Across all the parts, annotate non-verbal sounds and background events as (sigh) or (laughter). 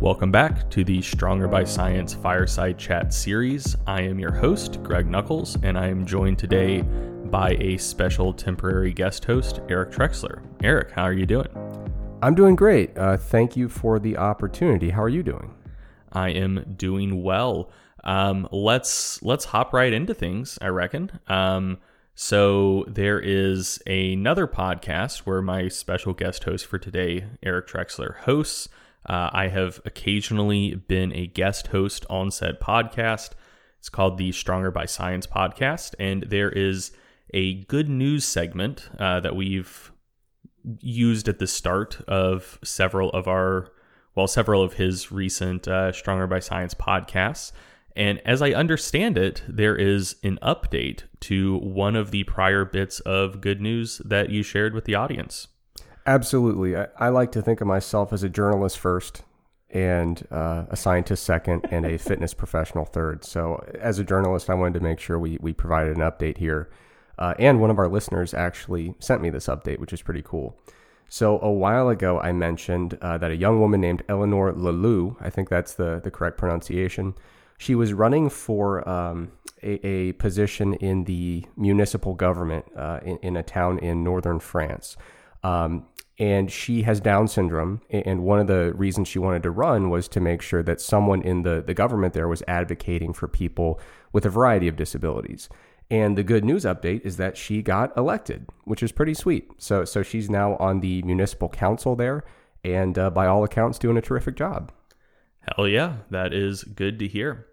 Welcome back to the Stronger by Science Fireside Chat series. I am your host, Greg Nuckols, and I am joined today by a special temporary guest host, Eric Trexler. Eric, how are you doing? I'm doing great. Uh, thank you for the opportunity. How are you doing? I am doing well. Um, let's let's hop right into things. I reckon. Um, so there is another podcast where my special guest host for today, Eric Trexler, hosts. Uh, I have occasionally been a guest host on said podcast. It's called the Stronger by Science podcast, and there is a good news segment uh, that we've used at the start of several of our, well, several of his recent uh, Stronger by Science podcasts. And as I understand it, there is an update to one of the prior bits of good news that you shared with the audience. Absolutely. I, I like to think of myself as a journalist first and uh, a scientist second and a fitness professional third. So, as a journalist, I wanted to make sure we, we provided an update here. Uh, and one of our listeners actually sent me this update, which is pretty cool. So, a while ago, I mentioned uh, that a young woman named Eleanor Laloux, I think that's the, the correct pronunciation, she was running for um, a, a, position in the municipal government uh, in, in, a town in northern France. Um, and she has Down syndrome. And one of the reasons she wanted to run was to make sure that someone in the, the government there was advocating for people with a variety of disabilities. And the good news update is that she got elected, which is pretty sweet. So, so she's now on the municipal council there, and uh, by all accounts, doing a terrific job. Hell yeah, that is good to hear.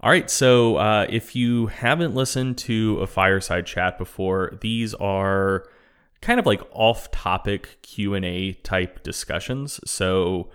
All right, so uh, if you haven't listened to a fireside chat before, these are kind of like off-topic Q&A type discussions. So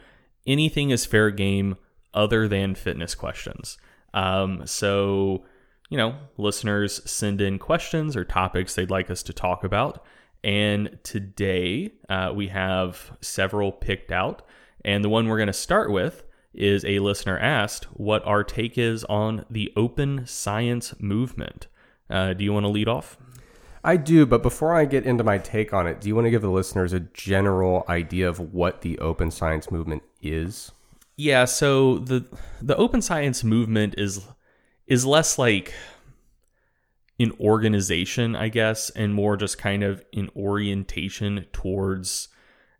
anything is fair game other than fitness questions. Um, so, you know, listeners send in questions or topics they'd like us to talk about. And today uh, we have several picked out. And the one we're going to start with is a listener asked what our take is on the open science movement. Uh, do you want to lead off? I do, but before I get into my take on it, do you want to give the listeners a general idea of what the open science movement is? Yeah, so the the open science movement is is less like an organization, I guess, and more just kind of an orientation towards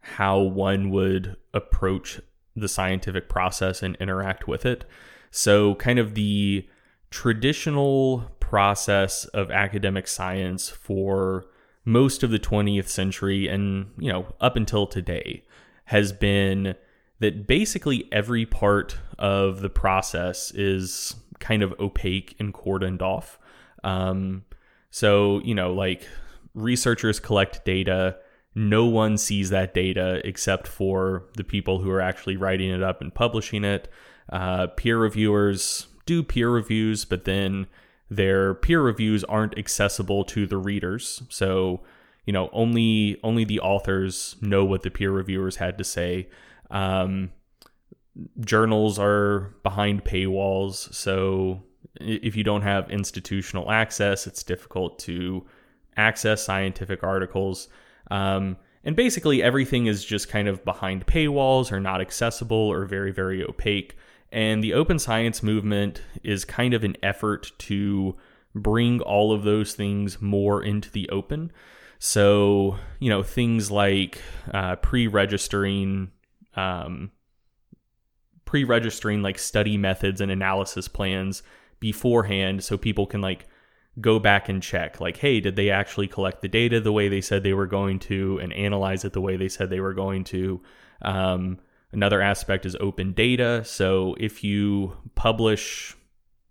how one would approach the scientific process and interact with it. So, kind of the traditional process of academic science for most of the 20th century and, you know, up until today has been that basically every part of the process is kind of opaque and cordoned off. Um, so, you know, like researchers collect data, no one sees that data except for the people who are actually writing it up and publishing it. Uh, peer reviewers do peer reviews, but then their peer reviews aren't accessible to the readers. So, you know, only only the authors know what the peer reviewers had to say. Um, journals are behind paywalls, so if you don't have institutional access, it's difficult to access scientific articles. Um, and basically, everything is just kind of behind paywalls or not accessible or very, very opaque. And the open science movement is kind of an effort to bring all of those things more into the open. So, you know, things like uh, pre registering, um, pre registering like study methods and analysis plans beforehand so people can like go back and check like hey did they actually collect the data the way they said they were going to and analyze it the way they said they were going to um, Another aspect is open data. So if you publish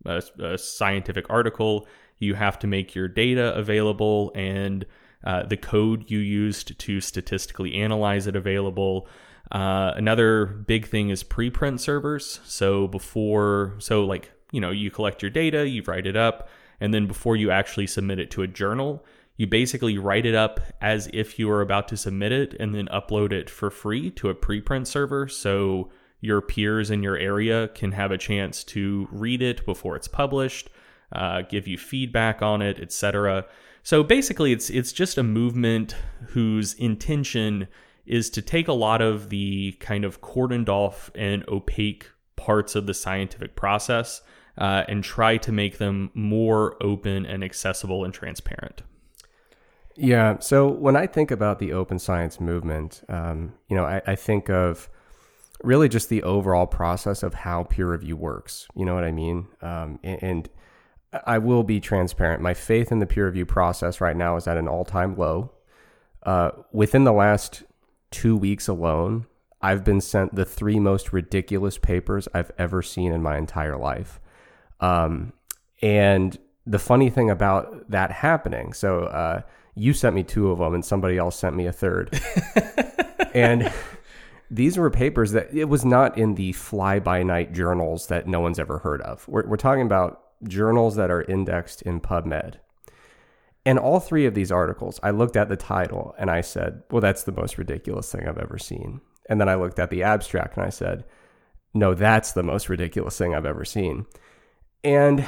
a, a scientific article, you have to make your data available and uh, the code you used to statistically analyze it available. Uh, another big thing is preprint servers. So before, so like, you know, you collect your data, you write it up, and then before you actually submit it to a journal, you basically write it up as if you were about to submit it and then upload it for free to a preprint server so your peers in your area can have a chance to read it before it's published, uh, give you feedback on it, etc. So basically, it's it's just a movement whose intention is to take a lot of the kind of cordoned off and opaque parts of the scientific process uh, and try to make them more open and accessible and transparent. Yeah. So when I think about the open science movement, um, you know, I, I, think of really just the overall process of how peer review works. You know what I mean? Um, and, and, I will be transparent. My faith in the peer review process right now is at an all time low. Uh, within the last two weeks alone, I've been sent the three most ridiculous papers I've ever seen in my entire life. Um, and the funny thing about that happening, so uh, you sent me two of them, and somebody else sent me a third. (laughs) and these were papers that it was not in the fly by night journals that no one's ever heard of. We're, we're talking about journals that are indexed in PubMed. And all three of these articles, I looked at the title and I said, well, that's the most ridiculous thing I've ever seen. And then I looked at the abstract and I said, no, that's the most ridiculous thing I've ever seen. And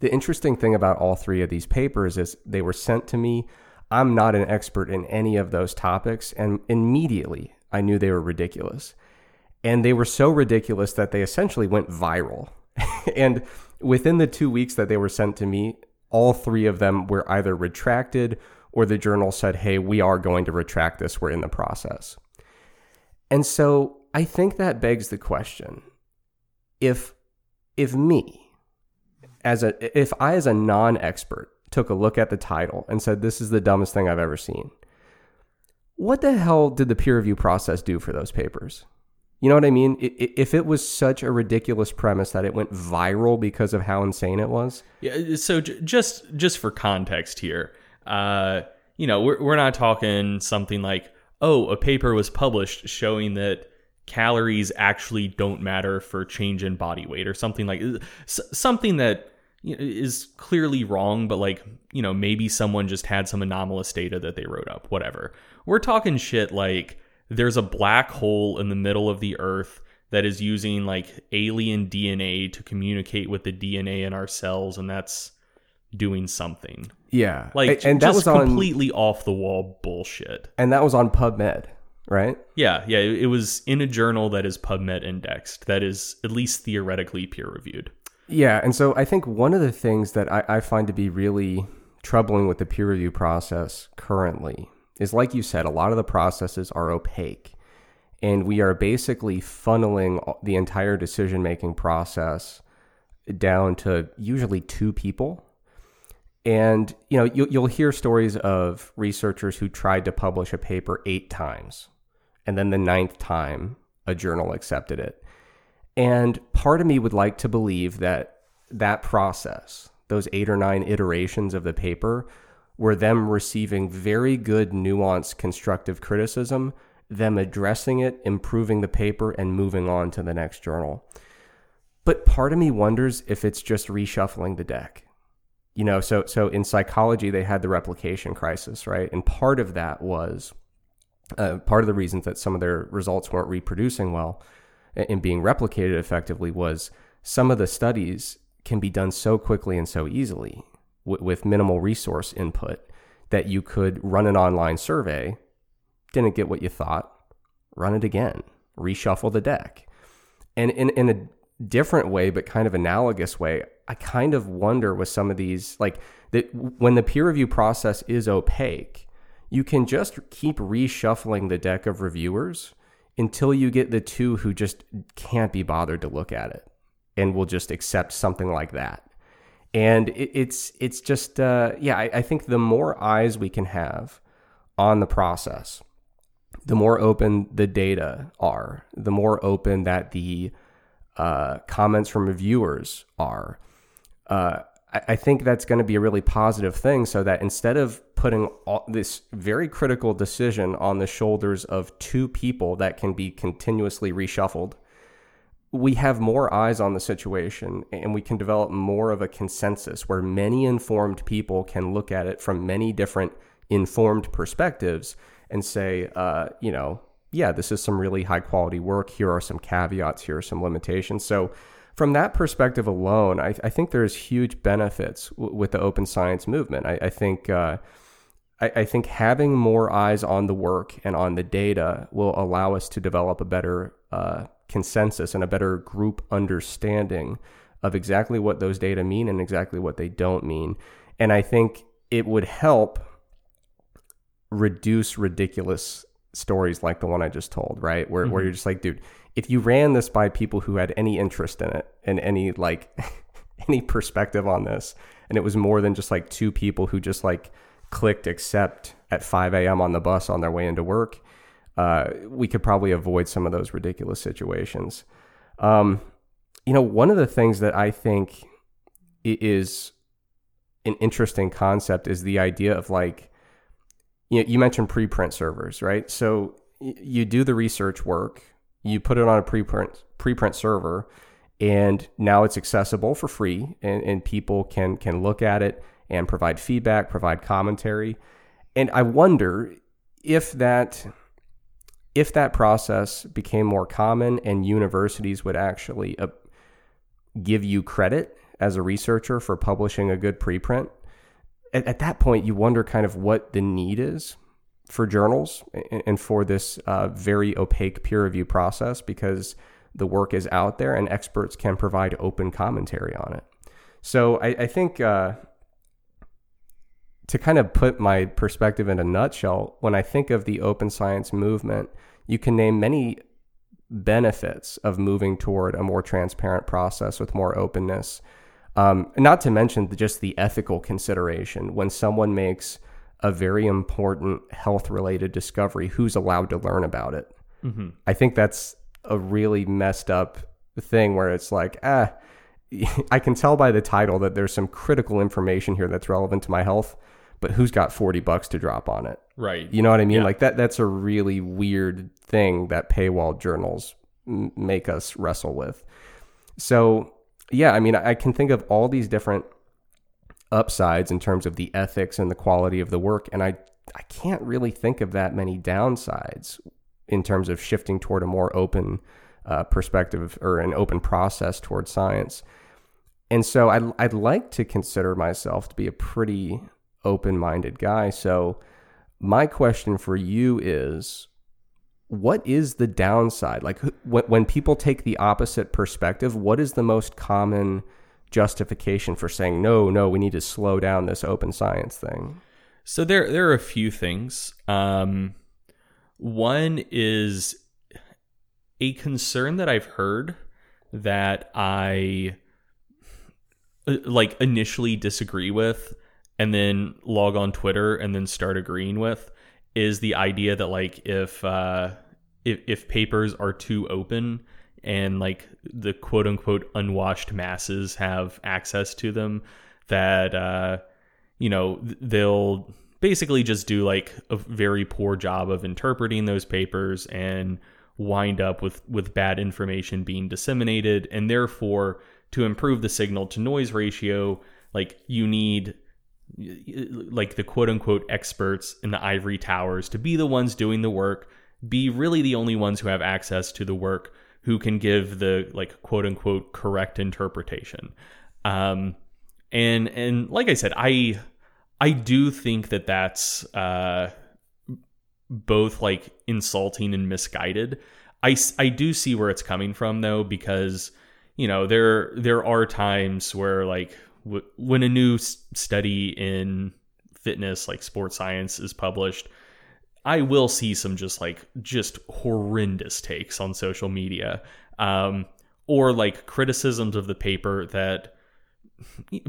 the interesting thing about all three of these papers is they were sent to me. I'm not an expert in any of those topics. And immediately I knew they were ridiculous. And they were so ridiculous that they essentially went viral. (laughs) and within the two weeks that they were sent to me, all three of them were either retracted or the journal said, hey, we are going to retract this. We're in the process. And so I think that begs the question if if me as a if I as a non-expert took a look at the title and said this is the dumbest thing I've ever seen, what the hell did the peer review process do for those papers? You know what I mean? If it was such a ridiculous premise that it went viral because of how insane it was. Yeah. So just just for context here, uh, you know, we're we're not talking something like, oh, a paper was published showing that calories actually don't matter for change in body weight or something like something that is clearly wrong but like you know maybe someone just had some anomalous data that they wrote up whatever we're talking shit like there's a black hole in the middle of the earth that is using like alien DNA to communicate with the DNA in our cells and that's doing something yeah like and, that was completely on, off the wall bullshit and that was on PubMed right? Yeah, yeah. It was in a journal that is PubMed indexed, that is at least theoretically peer reviewed. Yeah, and so I think one of the things that I, I, find to be really troubling with the peer review process currently is, like you said, a lot of the processes are opaque. And we are basically funneling the entire decision making process down to usually two people. And you know, you, you'll hear stories of researchers who tried to publish a paper eight times and then the ninth time a journal accepted it. And part of me would like to believe that that process, those eight or nine iterations of the paper, were them receiving very good, nuanced, constructive criticism, them addressing it, improving the paper, and moving on to the next journal. But part of me wonders if it's just reshuffling the deck. You know, so so in psychology they had the replication crisis, right? And part of that was uh, part of the reasons that some of their results weren't reproducing well and being replicated effectively was some of the studies can be done so quickly and so easily w- with minimal resource input that you could run an online survey, didn't get what you thought, run it again, reshuffle the deck. And in, in a different way, but kind of analogous way, I kind of wonder with some of these, like that when the peer review process is opaque, you can just keep reshuffling the deck of reviewers until you get the two who just can't be bothered to look at it and will just accept something like that. And it, it's it's just uh, yeah, I, I think the more eyes we can have on the process, the more open the data are, the more open that the uh, comments from reviewers are. Uh, I think that's going to be a really positive thing so that instead of putting this very critical decision on the shoulders of two people that can be continuously reshuffled, we have more eyes on the situation and we can develop more of a consensus where many informed people can look at it from many different informed perspectives and say, uh, you know, yeah, this is some really high quality work. Here are some caveats, here are some limitations. So, from that perspective alone, I, I think there's huge benefits w- with the open science movement. I, I think uh, I, I think having more eyes on the work and on the data will allow us to develop a better uh, consensus and a better group understanding of exactly what those data mean and exactly what they don't mean. And I think it would help reduce ridiculous stories like the one I just told, right? Where, mm-hmm. where you're just like, dude, if you ran this by people who had any interest in it and any like (laughs) any perspective on this, and it was more than just like two people who just like clicked accept at 5 a.m. on the bus on their way into work, uh, we could probably avoid some of those ridiculous situations. Um, you know, one of the things that I think is an interesting concept is the idea of like, you, know, you mentioned preprint servers, right? So you do the research work, you put it on a preprint preprint server, and now it's accessible for free, and, and people can can look at it and provide feedback, provide commentary. And I wonder if that if that process became more common and universities would actually uh, give you credit as a researcher for publishing a good preprint, at, at that point you wonder kind of what the need is for journals and for this uh, very opaque peer review process because the work is out there and experts can provide open commentary on it. So I, I think uh, to kind of put my perspective in a nutshell, when I think of the open science movement, you can name many benefits of moving toward a more transparent process with more openness. Um, not to mention just the ethical consideration when someone makes a very important health related discovery, who's allowed to learn about it? Mm-hmm. I think that's a really messed up thing where it's like, ah, (laughs) I can tell by the title that there's some critical information here that's relevant to my health, but who's got 40 bucks to drop on it? Right. You know what I mean? Yeah. Like that that's a really weird thing that paywall journals m- make us wrestle with. So, yeah, I mean, I can think of all these different upsides in terms of the ethics and the quality of the work and I I can't really think of that many downsides in terms of shifting toward a more open uh, perspective or an open process towards science. And so I'd, I'd like to consider myself to be a pretty open minded guy. So, my question for you is what is the downside? Like, when people take the opposite perspective, what is the most common justification for saying, no, no, we need to slow down this open science thing? So, there, there are a few things. Um, one is a concern that I've heard that I uh, like initially disagree with and then log on Twitter and then start agreeing with is the idea that like if uh if if papers are too open and like the quote unquote unwashed masses have access to them that uh you know they'll basically just do like a very poor job of interpreting those papers and wind up with with bad information being disseminated. And therefore to improve the signal to noise ratio like you need like the quote unquote experts in the ivory towers to be the ones doing the work be really the only ones who have access to the work who can give the like quote unquote correct interpretation um and and like i said i I do think that that's uh, both like insulting and misguided. I, I do see where it's coming from though because you know there there are times where like w- when a new study in fitness like sports science is published I will see some just like just horrendous takes on social media um, or like criticisms of the paper that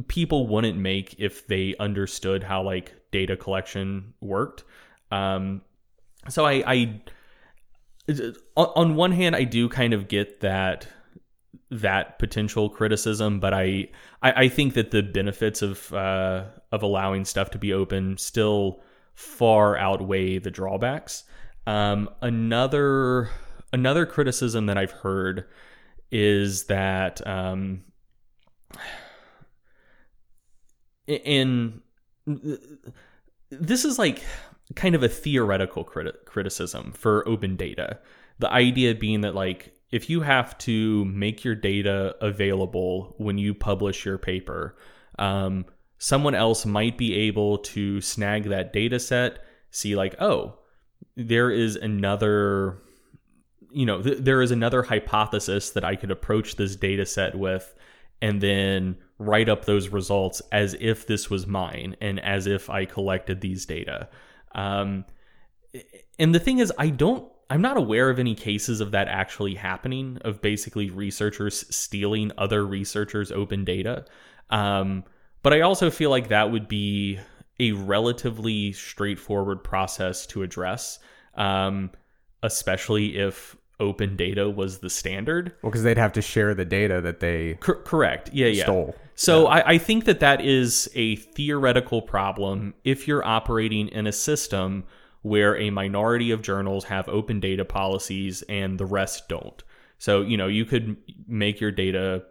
people wouldn't make if they understood how like data collection worked. Um, so I, I, on one hand, I do kind of get that that potential criticism, but I, I, I think that the benefits of uh, of allowing stuff to be open still far outweigh the drawbacks. Um, another another criticism that I've heard is that um, in this is like kind of a theoretical criti- criticism for open data. The idea being that like if you have to make your data available when you publish your paper, um, someone else might be able to snag that data set, see like, oh, there is another you know, th- there is another hypothesis that I could approach this data set with and then write up those results as if this was mine and as if I collected these data. Um, and the thing is, I don't, I'm not aware of any cases of that actually happening, of basically researchers stealing other researchers' open data. Um, but I also feel like that would be a relatively straightforward process to address, um, especially if open data was the standard. Well, because they'd have to share the data that they Cor- correct. Yeah, yeah. stole. So I, I think that that is a theoretical problem if you're operating in a system where a minority of journals have open data policies and the rest don't. So, you know, you could make your data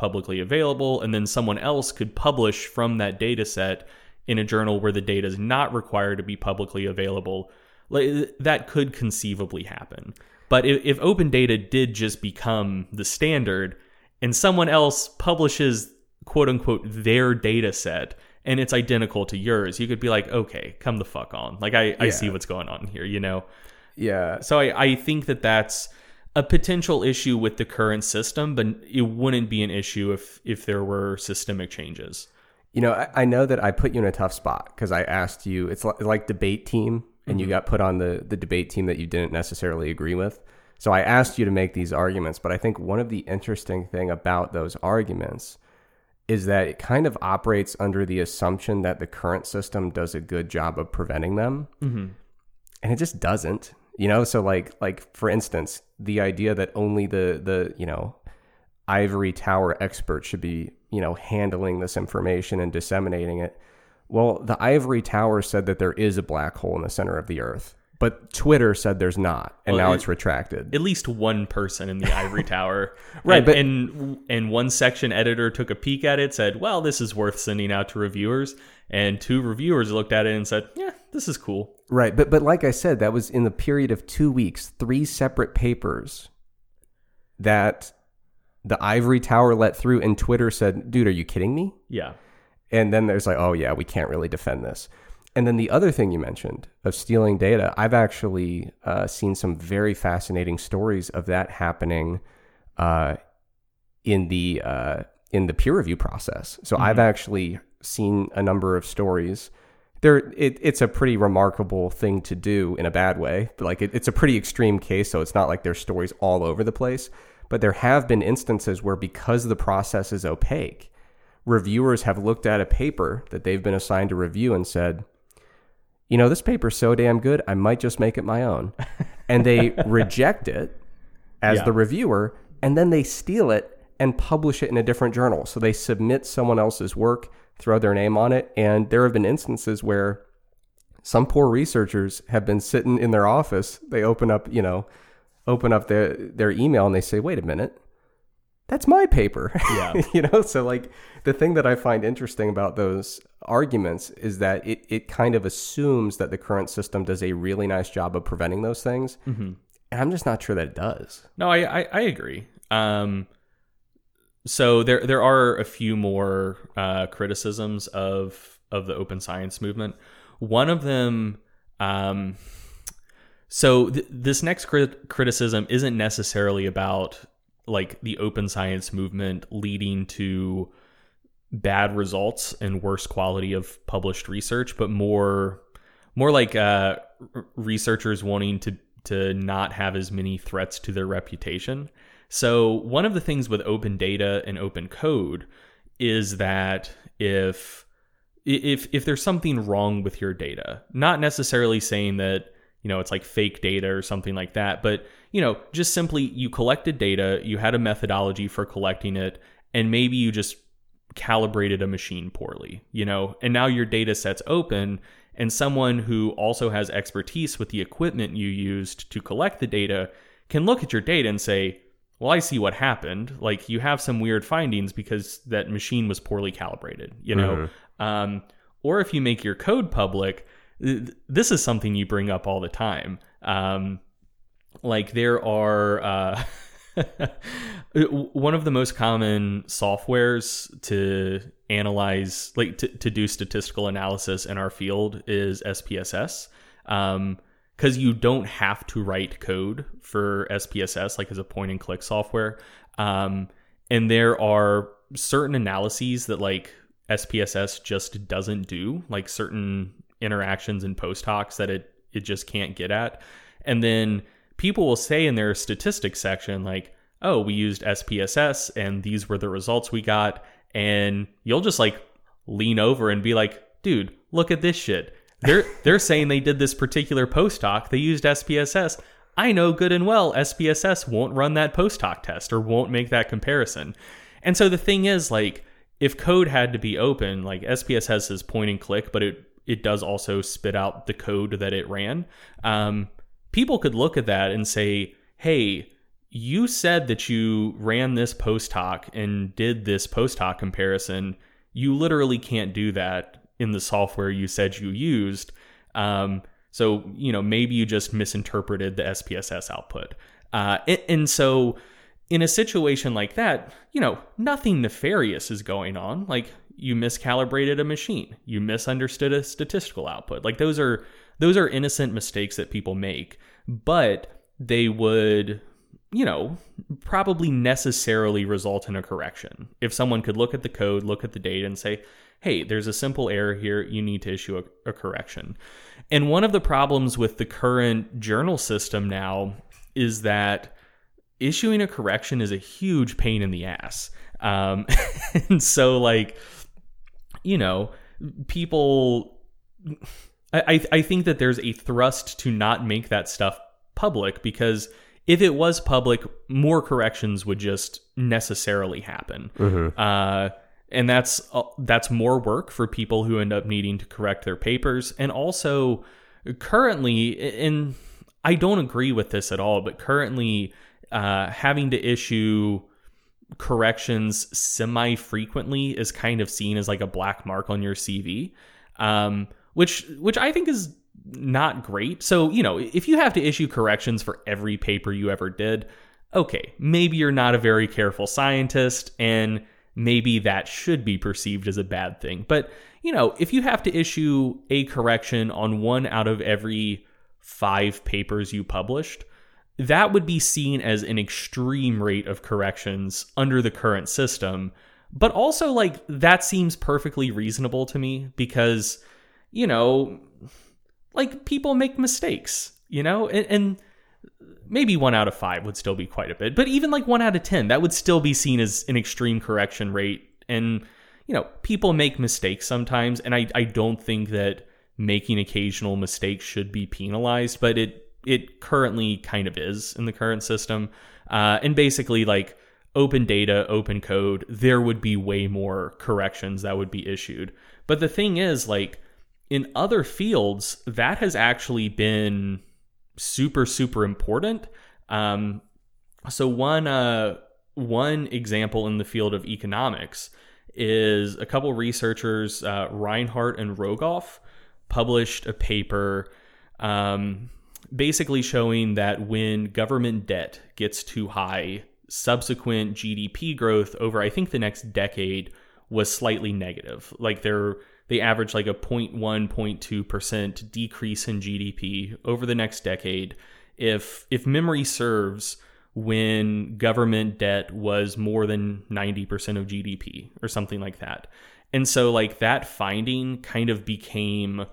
publicly available and then someone else could publish from that data set in a journal where the data is not required to be publicly available. Like, that could conceivably happen. But if, open data did just become the standard and someone else publishes quote unquote their data set and it's identical to yours, you could be like, okay, come the fuck on. Like, I, I Yeah. see what's going on here, you know? Yeah. So I, I think that that's a potential issue with the current system, but it wouldn't be an issue if if there were systemic changes. You know, I, I know that I put you in a tough spot because I asked you. It's like, like debate team, and you mm-hmm. got put on the the debate team that you didn't necessarily agree with. So I asked you to make these arguments, but I think one of the interesting thing about those arguments is that it kind of operates under the assumption that the current system does a good job of preventing them, mm-hmm. and it just doesn't. You know, so like like for instance, the idea that only the the you know ivory tower expert should be you know handling this information and disseminating it. Well the ivory tower said that there is a black hole in the center of the earth but twitter said there's not and Well, now it- it's retracted. At least one person in the (laughs) ivory tower, Right, And, but- and and one section editor took a peek at it, said, "Well, this is worth sending out to reviewers." And two reviewers looked at it and said, "Yeah, this is cool." right but but like i said that was in the period of two weeks three separate papers that the ivory tower let through and twitter said dude are you kidding me Yeah, And then there's like, oh yeah, we can't really defend this. And then the other thing you mentioned of stealing data, I've actually uh, seen some very fascinating stories of that happening uh, in the uh, in the peer review process. So I've actually seen a number of stories. There, it, it's a pretty remarkable thing to do in a bad way. But like, it, it's a pretty extreme case, so it's not like there's stories all over the place. But there have been instances where, because the process is opaque, reviewers have looked at a paper that they've been assigned to review and said, you know, this paper's so damn good, I might just make it my own. (laughs) and they reject it as Yeah. the reviewer, and then they steal it and publish it in a different journal. So they submit someone else's work, throw their name on it, and there have been instances where some poor researchers have been sitting in their office, they open up, you know, open up their their email and they say, "Wait a minute. That's my paper." Yeah. (laughs) you know, so like the thing that I find interesting about those arguments is that it, it kind of assumes that the current system does a really nice job of preventing those things. And I'm just not sure that it does. No, I I, I agree. Um, so there there are a few more uh, criticisms of of the open science movement. One of them, um, so th- this next crit- criticism isn't necessarily about like the open science movement leading to bad results and worse quality of published research, but more more like uh, researchers wanting to to not have as many threats to their reputation. So one of the things with open data and open code is that if if if there's something wrong with your data, not necessarily saying that you know it's like fake data or something like that, but you know just simply you collected data, you had a methodology for collecting it, and maybe you just calibrated a machine poorly, you know, and now your data set's open and someone who also has expertise with the equipment you used to collect the data can look at your data and say, well, I see what happened. Like you have some weird findings because that machine was poorly calibrated, you know? Um, or if you make your code public, th- this is something you bring up all the time. Um, like there are, uh, (laughs) Uh, One of the most common softwares to analyze, like to, to do statistical analysis in our field is SPSS. Um, because you don't have to write code for SPSS, like as a point and click software. Um, and there are certain analyses that like SPSS just doesn't do, like certain interactions and post hocs that it it just can't get at. And then people will say in their statistics section, like, oh, we used SPSS and these were the results we got. And you'll just like lean over and be like, dude, look at this shit. They're they're saying they did this particular post hoc, they used SPSS. I know good and well SPSS won't run that post hoc test or won't make that comparison. And so the thing is, like, if code had to be open, like SPSS is point and click, but it it does also spit out the code that it ran. Um, people could look at that and say, "Hey, you said that you ran this post hoc and did this post hoc comparison. You literally can't do that in the software you said you used. Um, so you know maybe you just misinterpreted the SPSS output. Uh, and, and so in a situation like that, you know, nothing nefarious is going on. Like you miscalibrated a machine, you misunderstood a statistical output. Like those are those are innocent mistakes that people make, but they would, you know, probably necessarily result in a correction. If someone could look at the code, look at the data and say, "Hey, there's a simple error here, you need to issue a, a correction." And one of the problems with the current journal system now is that issuing a correction is a huge pain in the ass. Um, (laughs) and so, like, you know, people, I, I think that there's a thrust to not make that stuff public because if it was public, more corrections would just necessarily happen. Uh, and that's uh, that's more work for people who end up needing to correct their papers, and also currently, and I don't agree with this at all, but currently uh, having to issue corrections semi frequently is kind of seen as like a black mark on your CV, um, which which I think is not great. So you know, if you have to issue corrections for every paper you ever did, okay, maybe you're not a very careful scientist, and maybe that should be perceived as a bad thing. But you know, if you have to issue a correction on one out of every five papers you published, that would be seen as an extreme rate of corrections under the current system. But also, like, that seems perfectly reasonable to me because, you know, like, people make mistakes, you know? And, and maybe one out of five would still be quite a bit. But even like one out of 10, that would still be seen as an extreme correction rate. And, you know, people make mistakes sometimes. And I, I don't think that making occasional mistakes should be penalized, but it, it currently kind of is in the current system. Uh, and basically, like open data, open code, there would be way more corrections that would be issued. But the thing is, like in other fields, that has actually been super, super important. Um, so one uh, one example in the field of economics is a couple researchers, uh, Reinhart and Rogoff, published a paper. Um, basically showing that when government debt gets too high, subsequent GDP growth over I think the next decade was slightly negative. Like they're they average like a 0.1 0.2% decrease in GDP over the next decade if if memory serves when government debt was more than 90% of GDP or something like that. And so like that finding kind of became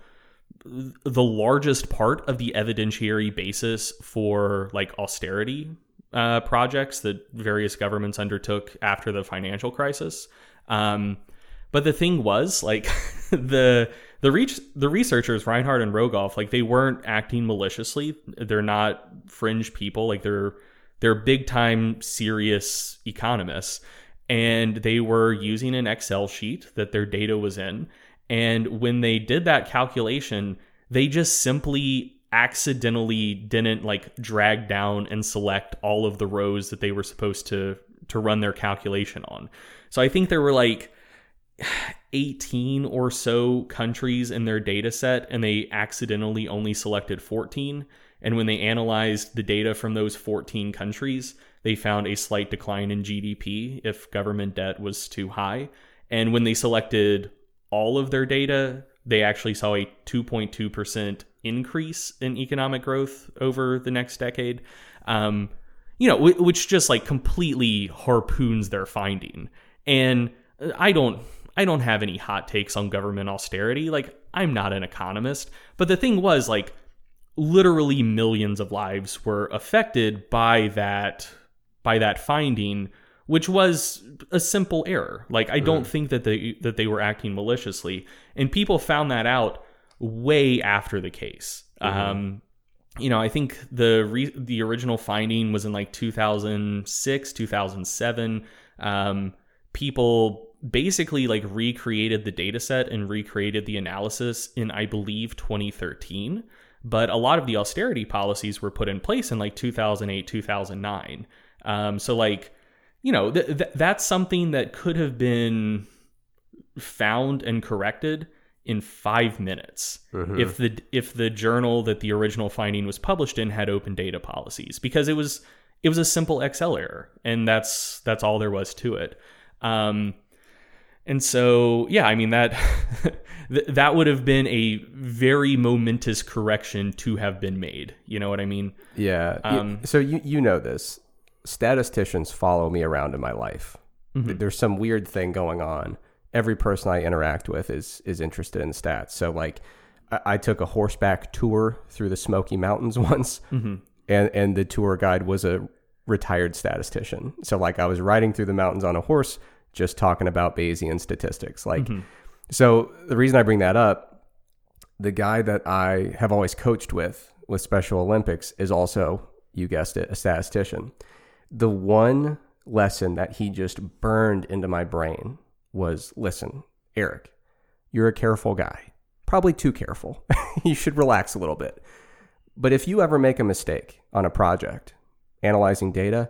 the largest part of the evidentiary basis for like austerity uh, projects that various governments undertook after the financial crisis. Um, but the thing was, like (laughs) the the reach the researchers Reinhart and Rogoff, like they weren't acting maliciously. They're not fringe people. Like they're they're big time serious economists, and they were using an Excel sheet that their data was in and when they did that calculation, they just simply accidentally didn't like drag down and select all of the rows that they were supposed to to run their calculation on. So I think there were like 18 or so countries in their data set and they accidentally only selected 14 and when they analyzed the data from those 14 countries they found a slight decline in GDP if government debt was too high. And when they selected all of their data, they actually saw a 2.2% increase in economic growth over the next decade. Um, you know, which just like completely harpoons their finding. And I don't I don't have any hot takes on government austerity. Like I'm not an economist, but the thing was like literally millions of lives were affected by that by that finding which was a simple error. Like I don't mm. think that they that they were acting maliciously, and people found that out way after the case. Mm-hmm. Um, you know, I think the re- the original finding was in like 2006, 2007. Um, people basically like recreated the data set and recreated the analysis in I believe 2013. But a lot of the austerity policies were put in place in like 2008, 2009. Um, so like you know, th- th- that's something that could have been found and corrected in five minutes mm-hmm. if the if the journal that the original finding was published in had open data policies because it was it was a simple Excel error and that's that's all there was to it. Um, and so yeah, I mean that (laughs) that would have been a very momentous correction to have been made. You know what I mean? Yeah. Um, so you you know this statisticians follow me around in my life. Mm-hmm. There's some weird thing going on. Every person I interact with is is interested in stats. So like, I, I took a horseback tour through the Smoky Mountains (laughs) once, mm-hmm. and and the tour guide was a retired statistician. So like, I was riding through the mountains on a horse, just talking about Bayesian statistics. Like, mm-hmm. so the reason I bring that up, the guy that I have always coached with with Special Olympics is also, you guessed it, a statistician the one lesson that he just burned into my brain was listen, Eric, you're a careful guy. Probably too careful. (laughs) you should relax a little bit. But if you ever make a mistake on a project analyzing data,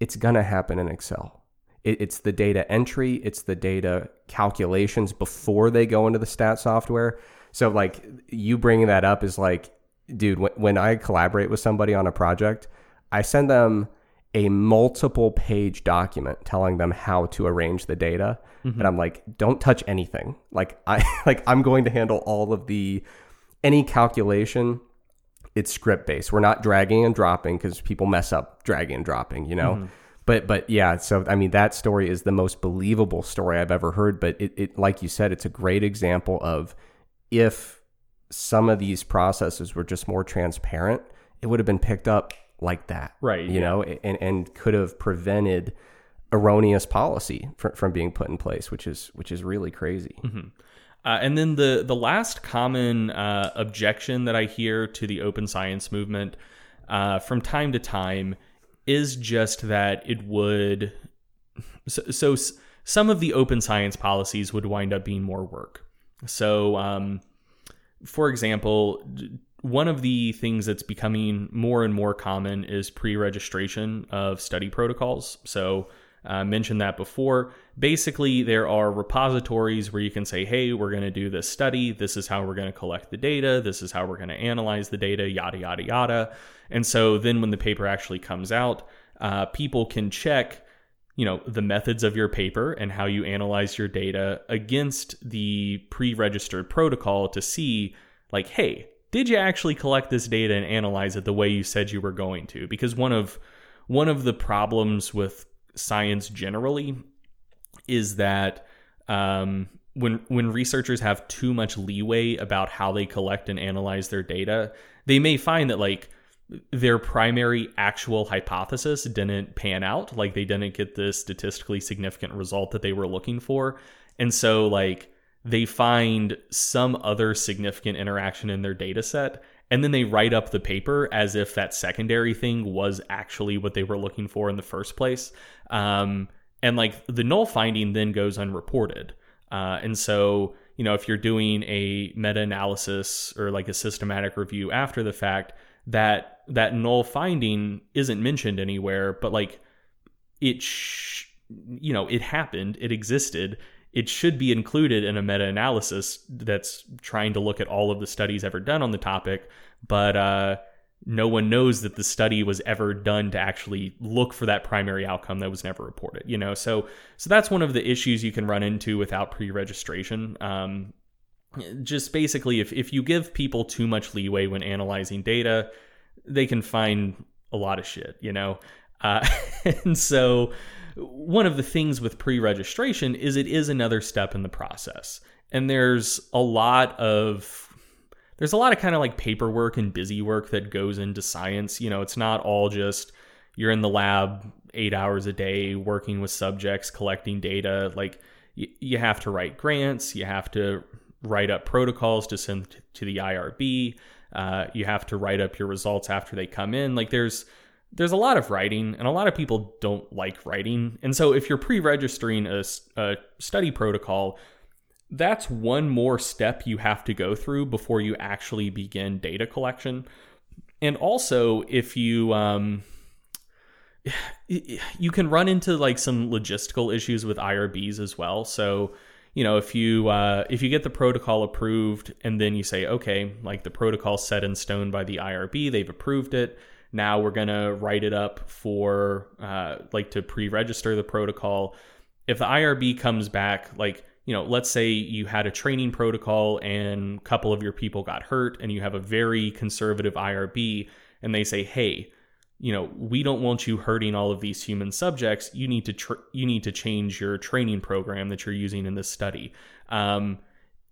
it's going to happen in Excel. It, it's the data entry, it's the data calculations before they go into the stat software. So, like, you bringing that up is like, dude, when, when I collaborate with somebody on a project, I send them a multiple page document telling them how to arrange the data mm-hmm. and i'm like don't touch anything like i (laughs) like i'm going to handle all of the any calculation it's script based we're not dragging and dropping because people mess up dragging and dropping you know mm-hmm. But but yeah so i mean that story is the most believable story i've ever heard but it, it like you said it's a great example of if some of these processes were just more transparent it would have been picked up like that. Right. You yeah. know, and, and could have prevented erroneous policy from, from being put in place, which is which is really crazy. Mm-hmm. Uh, and then the the last common uh, objection that I hear to the open science movement uh, from time to time is just that it would so, so, some of the open science policies would wind up being more work. So, um, for example, one of the things that's becoming more and more common is pre-registration of study protocols. So I uh, mentioned that before. Basically, there are repositories where you can say, hey, we're going to do this study. This is how we're going to collect the data. This is how we're going to analyze the data, yada, yada, yada. And so then when the paper actually comes out, uh, people can check you know the methods of your paper and how you analyze your data against the pre-registered protocol to see like hey did you actually collect this data and analyze it the way you said you were going to? Because one of one of the problems with science generally is that um, when when researchers have too much leeway about how they collect and analyze their data, they may find that like their primary actual hypothesis didn't pan out, like they didn't get the statistically significant result that they were looking for, and so like they find some other significant interaction in their data set and then they write up the paper as if that secondary thing was actually what they were looking for in the first place. Um, and like the null finding then goes unreported. Uh, and so you know if you're doing a meta-analysis or like a systematic review after the fact that that null finding isn't mentioned anywhere but like it sh- you know it happened it existed it should be included in a meta analysis that's trying to look at all of the studies ever done on the topic. But uh, no one knows that the study was ever done to actually look for that primary outcome that was never reported you know so so that's one of the issues you can run into without pre-registration um, just basically if, if you give people too much leeway when analyzing data they can find a lot of shit you know uh, (laughs) and so one of the things with pre-registration is it is another step in the process and there's a lot of there's a lot of kind of like paperwork and busy work that goes into science. You know, it's not all just you're in the lab eight hours a day working with subjects, collecting data. Like y- you have to write grants, you have to write up protocols to send to the IRB. Uh, you have to write up your results after they come in. Like there's there's a lot of writing, and a lot of people don't like writing. And so if you're pre-registering a, a study protocol, that's one more step you have to go through before you actually begin data collection. And also, if you um, (sighs) you can run into like some logistical issues with IRBs as well. So, you know, if you uh, if you get the protocol approved and then you say, okay, like the protocol set in stone by the IRB, they've approved it. Now we're gonna write it up for uh, like to pre-register the protocol. If the IRB comes back like you know, let's say you had a training protocol and a couple of your people got hurt and you have a very conservative IRB and they say, "Hey, you know, we don't want you hurting all of these human subjects. You need to you need to change your training program that you're using in this study." Um,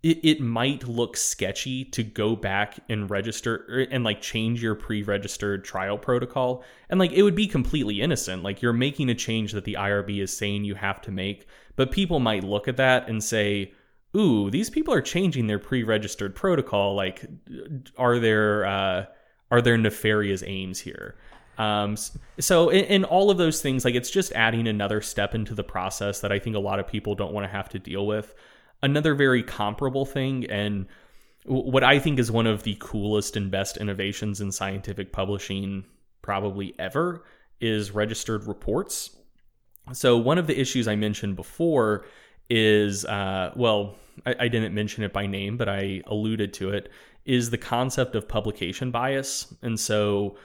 it, it might look sketchy to go back and register er, and like change your pre-registered trial protocol. And like it would be completely innocent. Like you're making a change that the irb is saying you have to make. But people might look at that and say ooh these people are changing their pre-registered protocol. Like are there uh, are there nefarious aims here um, so in, in all of those things like it's just adding another step into the process that i think a lot of people don't want to have to deal with another very comparable thing and what I think is one of the coolest and best innovations in scientific publishing probably ever is registered reports. So one of the issues I mentioned before is uh, well, I, I didn't mention it by name, but I alluded to it, is the concept of publication bias. And so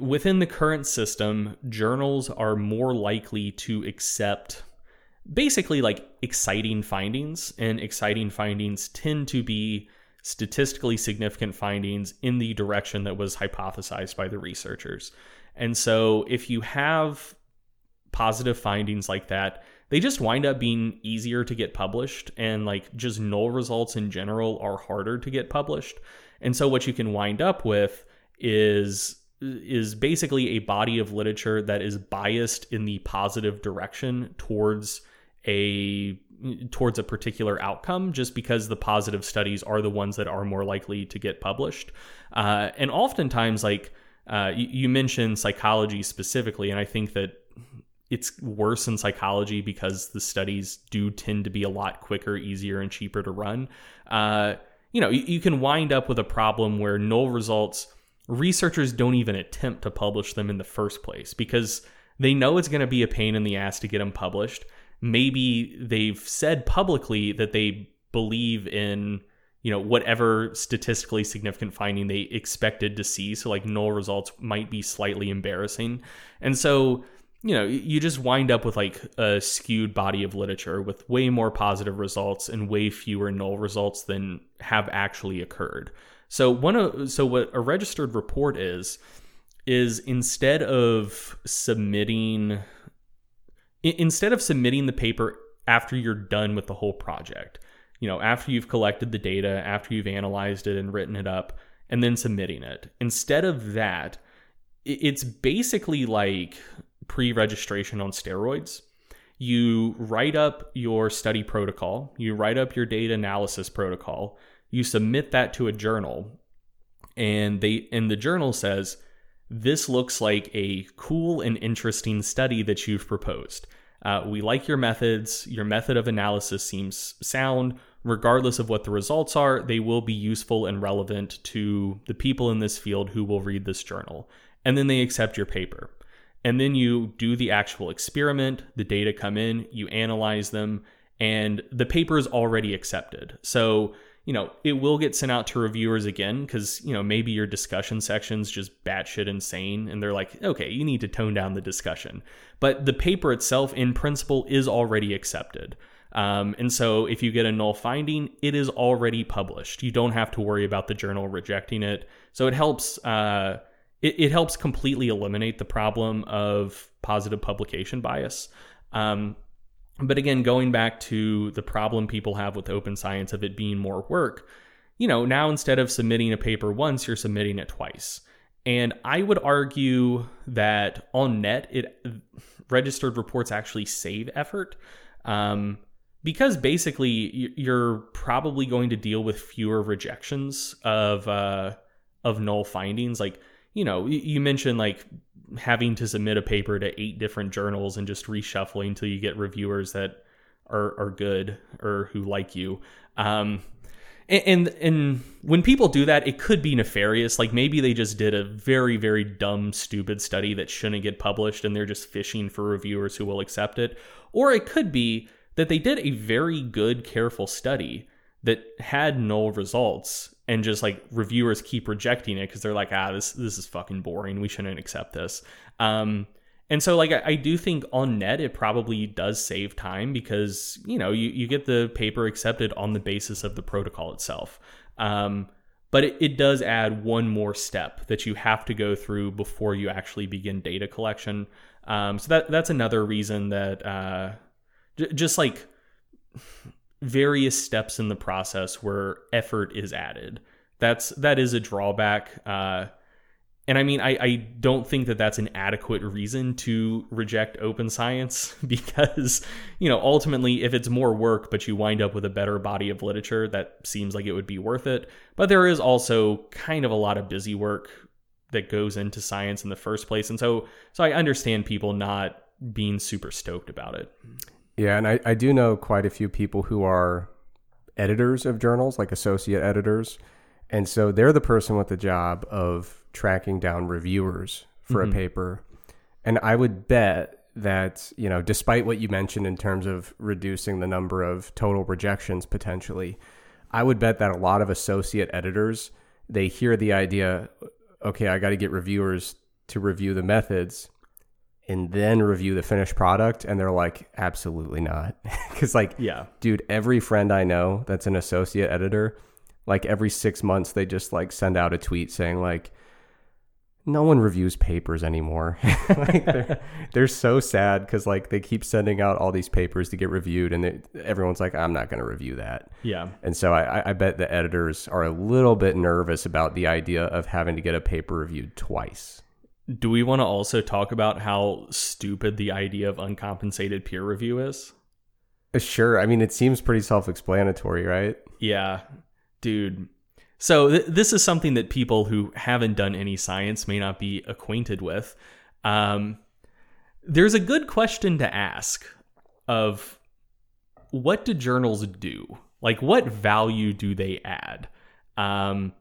within the current system, journals are more likely to accept basically like exciting findings, and exciting findings tend to be statistically significant findings in the direction that was hypothesized by the researchers. And so if you have positive findings like that, they just wind up being easier to get published and like just null results in general are harder to get published. And so what you can wind up with is is basically a body of literature that is biased in the positive direction towards a towards a particular outcome just because the positive studies are the ones that are more likely to get published. Uh, and oftentimes like uh, you, you mentioned psychology specifically and i think that it's worse in psychology because the studies do tend to be a lot quicker easier and cheaper to run. Uh, you know you, you can wind up with a problem where null results researchers don't even attempt to publish them in the first place because they know it's going to be a pain in the ass to get them published. Maybe they've said publicly that they believe in you know whatever statistically significant finding they expected to see so like null results might be slightly embarrassing. And so you know you just wind up with like a skewed body of literature with way more positive results and way fewer null results than have actually occurred so one of so what a registered report is is instead of submitting instead of submitting the paper after you're done with the whole project, you know, after you've collected the data, after you've analyzed it and written it up, and then submitting it, instead of that, it's basically like pre registration on steroids. You write up your study protocol, you write up your data analysis protocol, you submit that to a journal, and they and the journal says, this looks like a cool and interesting study that you've proposed. Uh, we like your methods. Your method of analysis seems sound. Regardless of what the results are, they will be useful and relevant to the people in this field who will read this journal. And then they accept your paper. And then you do the actual experiment, the data come in, you analyze them, and the paper is already accepted. So you know, it will get sent out to reviewers again because, you know, maybe your discussion section's just batshit insane and they're like, okay, you need to tone down the discussion. But the paper itself, in principle, is already accepted. Um, and so if you get a null finding, it is already published. You don't have to worry about the journal rejecting it. So it helps. Uh, it, helps completely eliminate the problem of positive publication bias. Um, but again, going back to the problem people have with open science of it being more work, you know, now instead of submitting a paper once, you're submitting it twice. And I would argue that on net, it registered reports actually save effort. Um, because basically you're probably going to deal with fewer rejections of uh, of null findings. Like you know, you mentioned like having to submit a paper to eight different journals and just reshuffling until you get reviewers that are are good or who like you. Um, and, and when people do that, it could be nefarious. Like maybe they just did a very very dumb stupid study that shouldn't get published, and they're just fishing for reviewers who will accept it. Or it could be that they did a very good, careful study that had null results and just like reviewers keep rejecting it because they're like, ah, this this is fucking boring. We shouldn't accept this. Um, and so like I, I, do think on net it probably does save time because you know you, you get the paper accepted on the basis of the protocol itself. Um, but it, it does add one more step that you have to go through before you actually begin data collection. Um, so that that's another reason that uh, J- just like various steps in the process where effort is added. That's that is a drawback. Uh, and I mean, I, I don't think that that's an adequate reason to reject open science (laughs) because, you know, ultimately, if it's more work, but you wind up with a better body of literature, that seems like it would be worth it. But there is also kind of a lot of busy work that goes into science in the first place. And so, so I understand people not being super stoked about it. Yeah, and I, I do know quite a few people who are editors of journals, like associate editors. And so they're the person with the job of tracking down reviewers for mm-hmm. a paper. And I would bet that, you know, despite what you mentioned in terms of reducing the number of total rejections potentially, I would bet that a lot of associate editors, they hear the idea, okay, I got to get reviewers to review the methods and then review the finished product and they're like absolutely not. (laughs) Because like yeah. dude every friend i know that's an associate editor like every six months they just like send out a tweet saying like no one reviews papers anymore. (laughs) Like they're, (laughs) they're so sad because like they keep sending out all these papers to get reviewed and they, everyone's like i'm not going to review that. Yeah. And so I, I bet the editors are a little bit nervous about the idea of having to get a paper reviewed twice do we want to also talk about how stupid the idea of uncompensated peer review is? Uh, sure. I mean, it seems pretty self explanatory, right? Yeah. Dude. So, th- this is something that people who haven't done any science may not be acquainted with. Um, there's a good question to ask of what do journals do? Like, what value do they add? Um,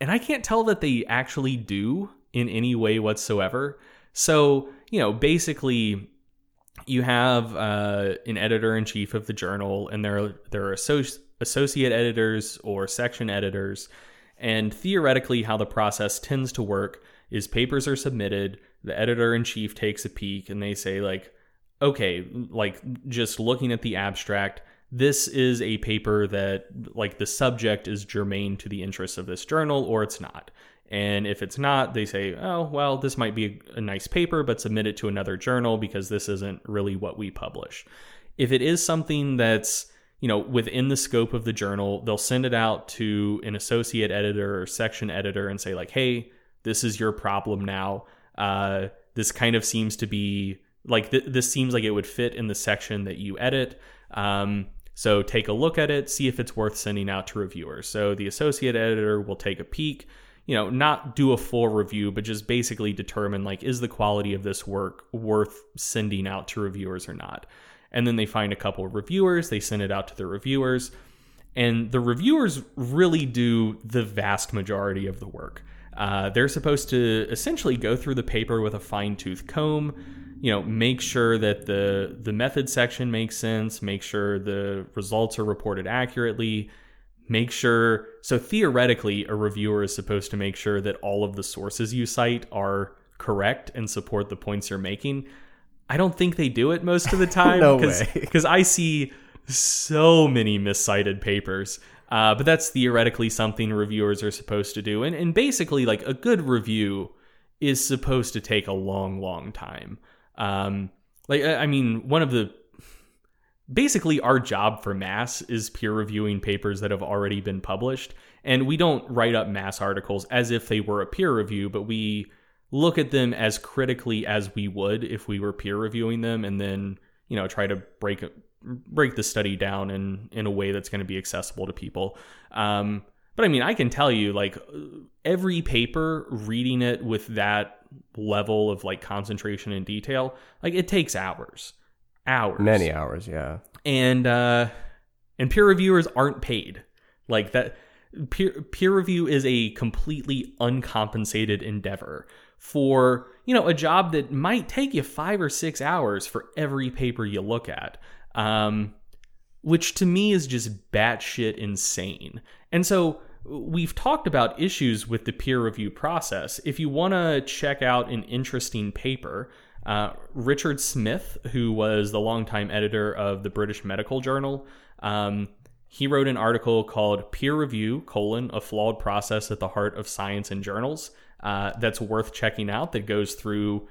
and I can't tell that they actually do in any way whatsoever. So, you know, basically, you have uh, an editor in chief of the journal, and there are, there are associ- associate editors or section editors. And theoretically, how the process tends to work is papers are submitted, the editor in chief takes a peek, and they say, like, okay, like just looking at the abstract, this is a paper that like the subject is germane to the interests of this journal or it's not. And if it's not they say oh well this might be a, nice paper but submit it to another journal because this isn't really what we publish. If it is something that's you know within the scope of the journal they'll send it out to an associate editor or section editor and say like hey this is your problem now. Uh, this kind of seems to be like th- this seems like it would fit in the section that you edit. Um, so take a look at it, see if it's worth sending out to reviewers. So the associate editor will take a peek, you know, not do a full review, but just basically determine like is the quality of this work worth sending out to reviewers or not. And then they find a couple of reviewers, they send it out to the reviewers, and the reviewers really do the vast majority of the work. Uh, they're supposed to essentially go through the paper with a fine tooth comb, you know, make sure that the the method section makes sense, make sure the results are reported accurately, make sure so theoretically a reviewer is supposed to make sure that all of the sources you cite are correct and support the points you're making. I don't think they do it most of the (laughs) time No because way. (laughs) because I see so many miscited papers. Uh, but that's theoretically something reviewers are supposed to do, and and basically like a good review is supposed to take a long, long time. Um, like I mean, one of the basically our job for MASS is peer reviewing papers that have already been published. And we don't write up MASS articles as if they were a peer review but we look at them as critically as we would if we were peer reviewing them and then you know try to break break the study down in in a way that's going to be accessible to people. Um, but i mean i can tell you like every paper reading it with that level of like concentration and detail like it takes hours. Hours. Many hours, yeah. and uh and peer reviewers aren't paid. Like that peer peer review is a completely uncompensated endeavor for you know a job that might take you 5 or 6 hours for every paper you look at um which to me is just batshit insane. And so we've talked about issues with the peer review process if you want to check out an interesting paper uh, Richard Smith, who was the longtime editor of the British Medical Journal, um, he wrote an article called "Peer Review: colon A Flawed Process at the Heart of Science and Journals." Uh, that's worth checking out. That goes through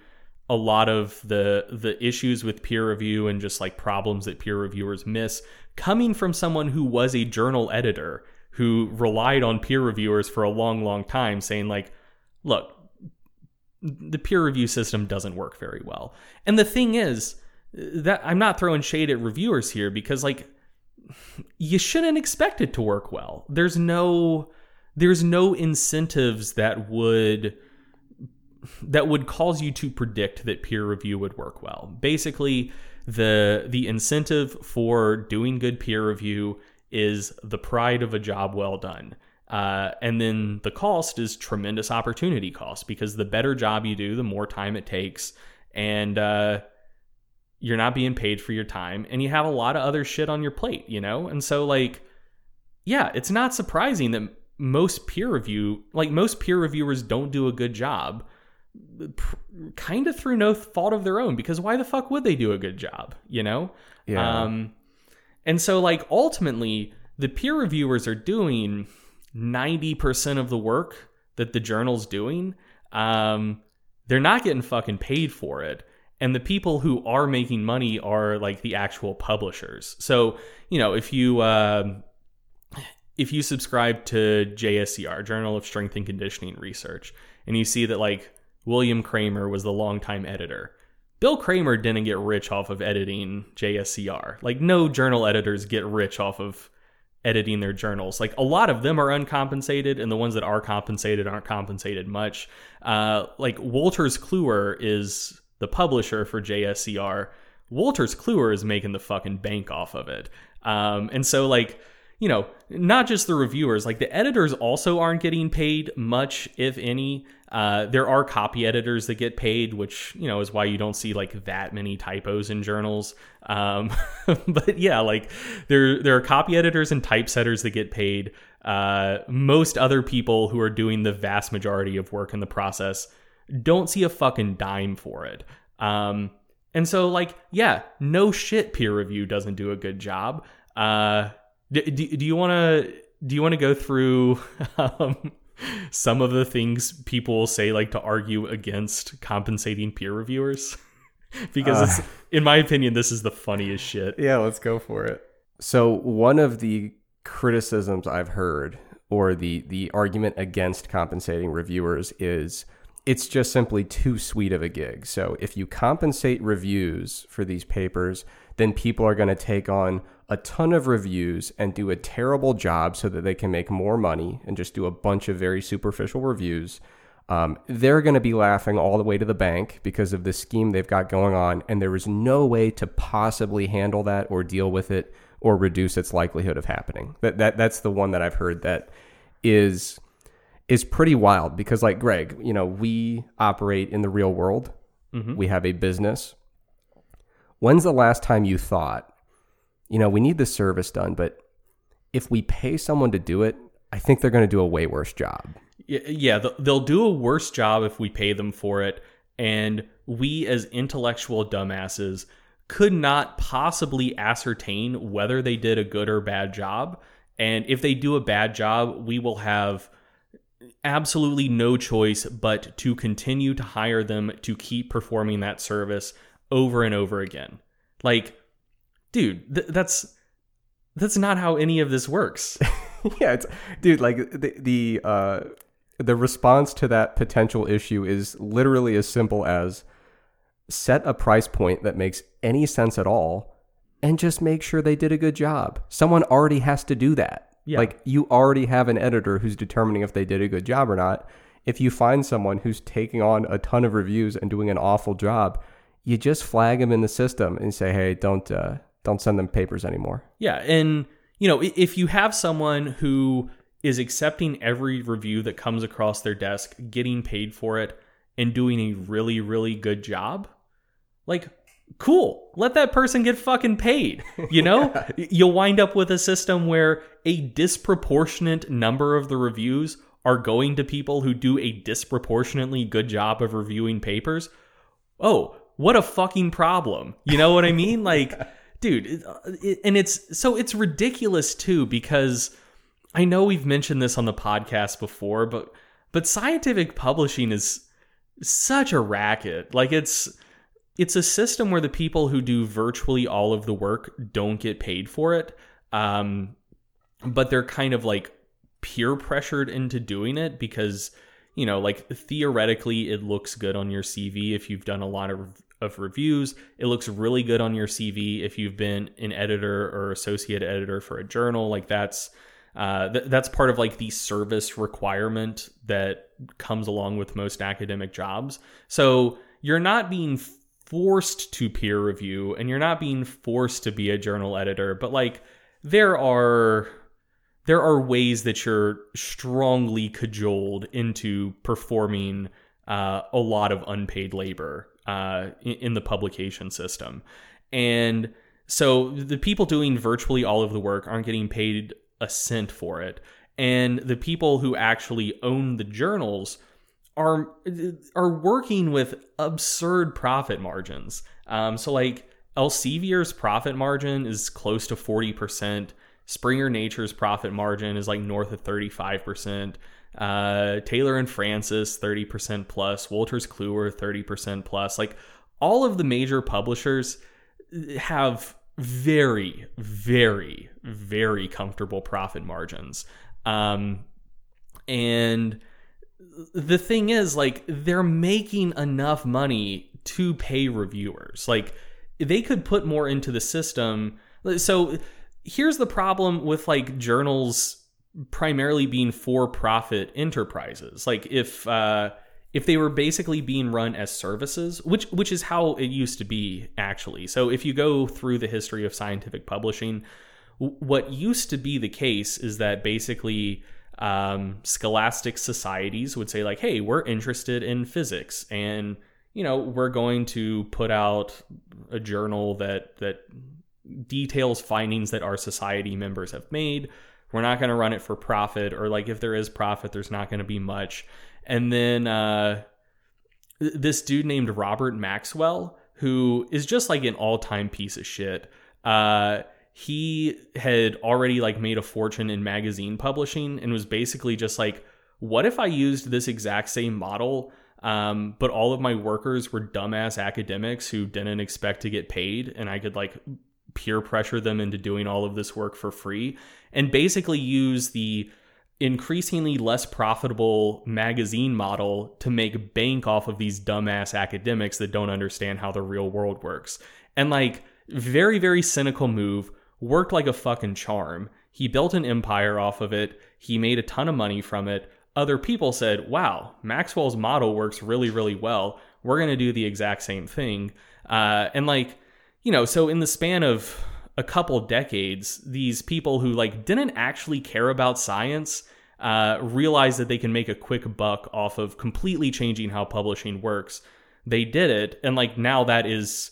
a lot of the the issues with peer review and just like problems that peer reviewers miss, coming from someone who was a journal editor who relied on peer reviewers for a long, long time, saying like, "Look, the peer review system doesn't work very well. And the thing is that I'm not throwing shade at reviewers here because like you shouldn't expect it to work well. There's no there's no incentives that would that would cause you to predict that peer review would work well. Basically, the the incentive for doing good peer review is the pride of a job well done. Uh, and then the cost is tremendous opportunity cost because the better job you do, the more time it takes, and uh, you're not being paid for your time, and you have a lot of other shit on your plate, you know. And so, like, yeah, it's not surprising that most peer review, like most peer reviewers, don't do a good job, kind of through no fault of their own. Because why the fuck would they do a good job, you know? Yeah. Um, and so, like, ultimately, the peer reviewers are doing 90% of the work that the journal's doing. Um, they're not getting fucking paid for it. And the people who are making money are like the actual publishers. So, you know, if you, uh, if you subscribe to JSCR, Journal of Strength and Conditioning Research, and you see that like William Kraemer was the longtime editor, Bill Kraemer didn't get rich off of editing JSCR. Like no journal editors get rich off of editing their journals. Like a lot of them are uncompensated, and the ones that are compensated aren't compensated much. Uh, like Wolters Kluwer is the publisher for JSCR. Wolters Kluwer is making the fucking bank off of it. Um, and so like you know, not just the reviewers, like the editors also aren't getting paid much, if any. Uh, there are copy editors that get paid, which, you know, is why you don't see like that many typos in journals. Um, (laughs) but yeah, like there, there are copy editors and typesetters that get paid. Uh, most other people who are doing the vast majority of work in the process don't see a fucking dime for it. Um, and so, like, yeah, no shit, peer review doesn't do a good job. Uh, do, do, do you want to do you want to go through (laughs) um, some of the things people say like to argue against compensating peer reviewers? (laughs) because Uh. it's, in my opinion, this is the funniest shit. Yeah, let's go for it. So one of the criticisms I've heard, or the the argument against compensating reviewers, is it's just simply too sweet of a gig. So if you compensate reviews for these papers, then people are going to take on a ton of reviews and do a terrible job so that they can make more money and just do a bunch of very superficial reviews. Um, they're going to be laughing all the way to the bank because of the scheme they've got going on, and there is no way to possibly handle that or deal with it or reduce its likelihood of happening. That, that that's the one that I've heard that is is pretty wild because, like Greg, you know, we operate in the real world, We have a business. When's the last time you thought, you know, we need this service done, but if we pay someone to do it, I think they're going to do a way worse job. Yeah, they'll do a worse job if we pay them for it. And we, as intellectual dumbasses, could not possibly ascertain whether they did a good or bad job. And if they do a bad job, we will have absolutely no choice but to continue to hire them to keep performing that service over and over again. Like, dude, th- that's that's not how any of this works. (laughs) yeah, it's dude, like the the uh the response to that potential issue is literally as simple as set a price point that makes any sense at all and just make sure they did a good job. Someone already has to do that. Yeah. Like you already have an editor who's determining if they did a good job or not. If you find someone who's taking on a ton of reviews and doing an awful job, you just flag them in the system and say, "Hey, don't uh, don't send them papers anymore." Yeah, and you know, if you have someone who is accepting every review that comes across their desk, getting paid for it, and doing a really, really good job, like, cool. Let that person get fucking paid. You know, (laughs) Y- you'll wind up with a system where a disproportionate number of the reviews are going to people who do a disproportionately good job of reviewing papers oh, what a fucking problem. You know what I mean? Like, (laughs) dude, it, it, and it's so it's ridiculous too because I know we've mentioned this on the podcast before, but but scientific publishing is such a racket. Like it's it's a system where the people who do virtually all of the work don't get paid for it. Um, but they're kind of like peer pressured into doing it because you know like theoretically it looks good on your cv if you've done a lot of, of reviews. It looks really good on your cv if you've been an editor or associate editor for a journal. Like that's uh, th- that's part of like the service requirement that comes along with most academic jobs. So you're not being forced to peer review and you're not being forced to be a journal editor but like there are there are ways that you're strongly cajoled into performing uh, a lot of unpaid labor uh, in, the publication system. And so the people doing virtually all of the work aren't getting paid a cent for it. And the people who actually own the journals are are working with absurd profit margins. Um, so like Elsevier's profit margin is close to 40%. Springer Nature's profit margin is like north of 35%. Uh, Taylor and Francis, 30% plus. Wolters Kluwer, 30% plus. Like all of the major publishers have very, very, very comfortable profit margins. Um, and the thing is, like, they're making enough money to pay reviewers. Like, they could put more into the system. So, here's the problem with like journals primarily being for-profit enterprises. Like, if uh, if they were basically being run as services, which which is how it used to be actually. So, if you go through the history of scientific publishing, what used to be the case is that basically um, scholastic societies would say like, "Hey, we're interested in physics, and you know, we're going to put out a journal that that details findings that our society members have made. We're not going to run it for profit, or like if there is profit, there's not going to be much." And then uh, this dude named Robert Maxwell, who is just like an all-time piece of shit. Uh, he had already like made a fortune in magazine publishing and was basically just like what if i used this exact same model um, but all of my workers were dumbass academics who didn't expect to get paid and i could like peer pressure them into doing all of this work for free and basically use the increasingly less profitable magazine model to make bank off of these dumbass academics that don't understand how the real world works and like very very cynical move worked like a fucking charm. He built an empire off of it. He made a ton of money from it. Other people said, wow, Maxwell's model works really, really well. We're going to do the exact same thing. Uh, and like, you know, so in the span of a couple decades, these people who like didn't actually care about science uh, realized that they can make a quick buck off of completely changing how publishing works. they did it and like now that is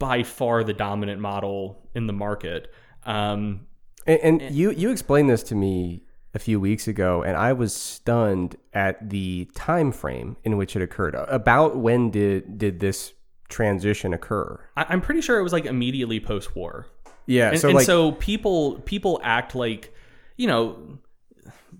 by far the dominant model in the market um, and, and you you explained this to me a few weeks ago and i was stunned at the time frame in which it occurred about when did did this transition occur. I, i'm pretty sure it was like immediately post-war. Yeah and so and like so people people act like you know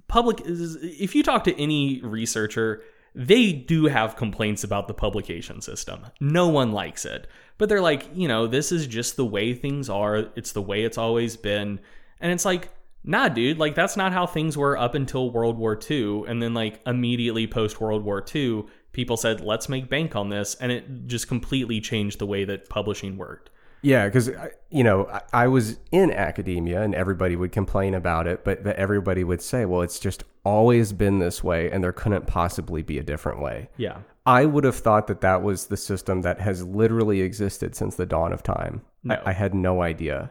public is, if you talk to any researcher they do have complaints about the publication system. No one likes it. But they're like you know this is just the way things are. It's the way it's always been. And it's like nah dude like that's not how things were up until world war ii and then like immediately post world war ii people said let's make bank on this and it just completely changed the way that publishing worked Yeah, because you know I, I was in academia and everybody would complain about it, but but everybody would say, "Well, it's just always been this way, and there couldn't possibly be a different way." yeah I would have thought that that was the system that has literally existed since the dawn of time. No. I, I had no idea.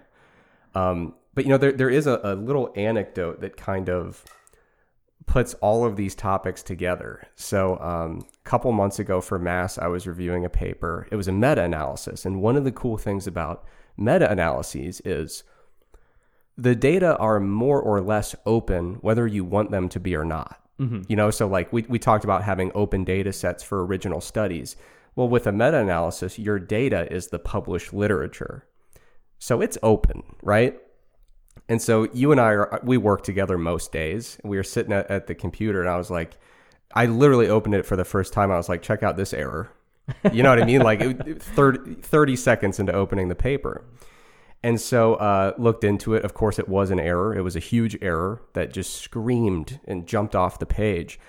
Um, but you know, there there is a, a little anecdote that kind of puts all of these topics together. So, um, a couple months ago for MASS, I was reviewing a paper. It was a meta analysis. And one of the cool things about meta analyses is the data are more or less open, whether you want them to be or not. You know, so like we, we talked about having open data sets for original studies. Well, with a meta analysis, your data is the published literature. So it's open, right? And so you and I are we work together most days. We were sitting at, at the computer and I was like I literally opened it for the first time. I was like, check out this error. You know what I mean? Like it, 30, 30 seconds into opening the paper. And so uh, looked into it. Of course, it was an error. It was a huge error that just screamed and jumped off the page.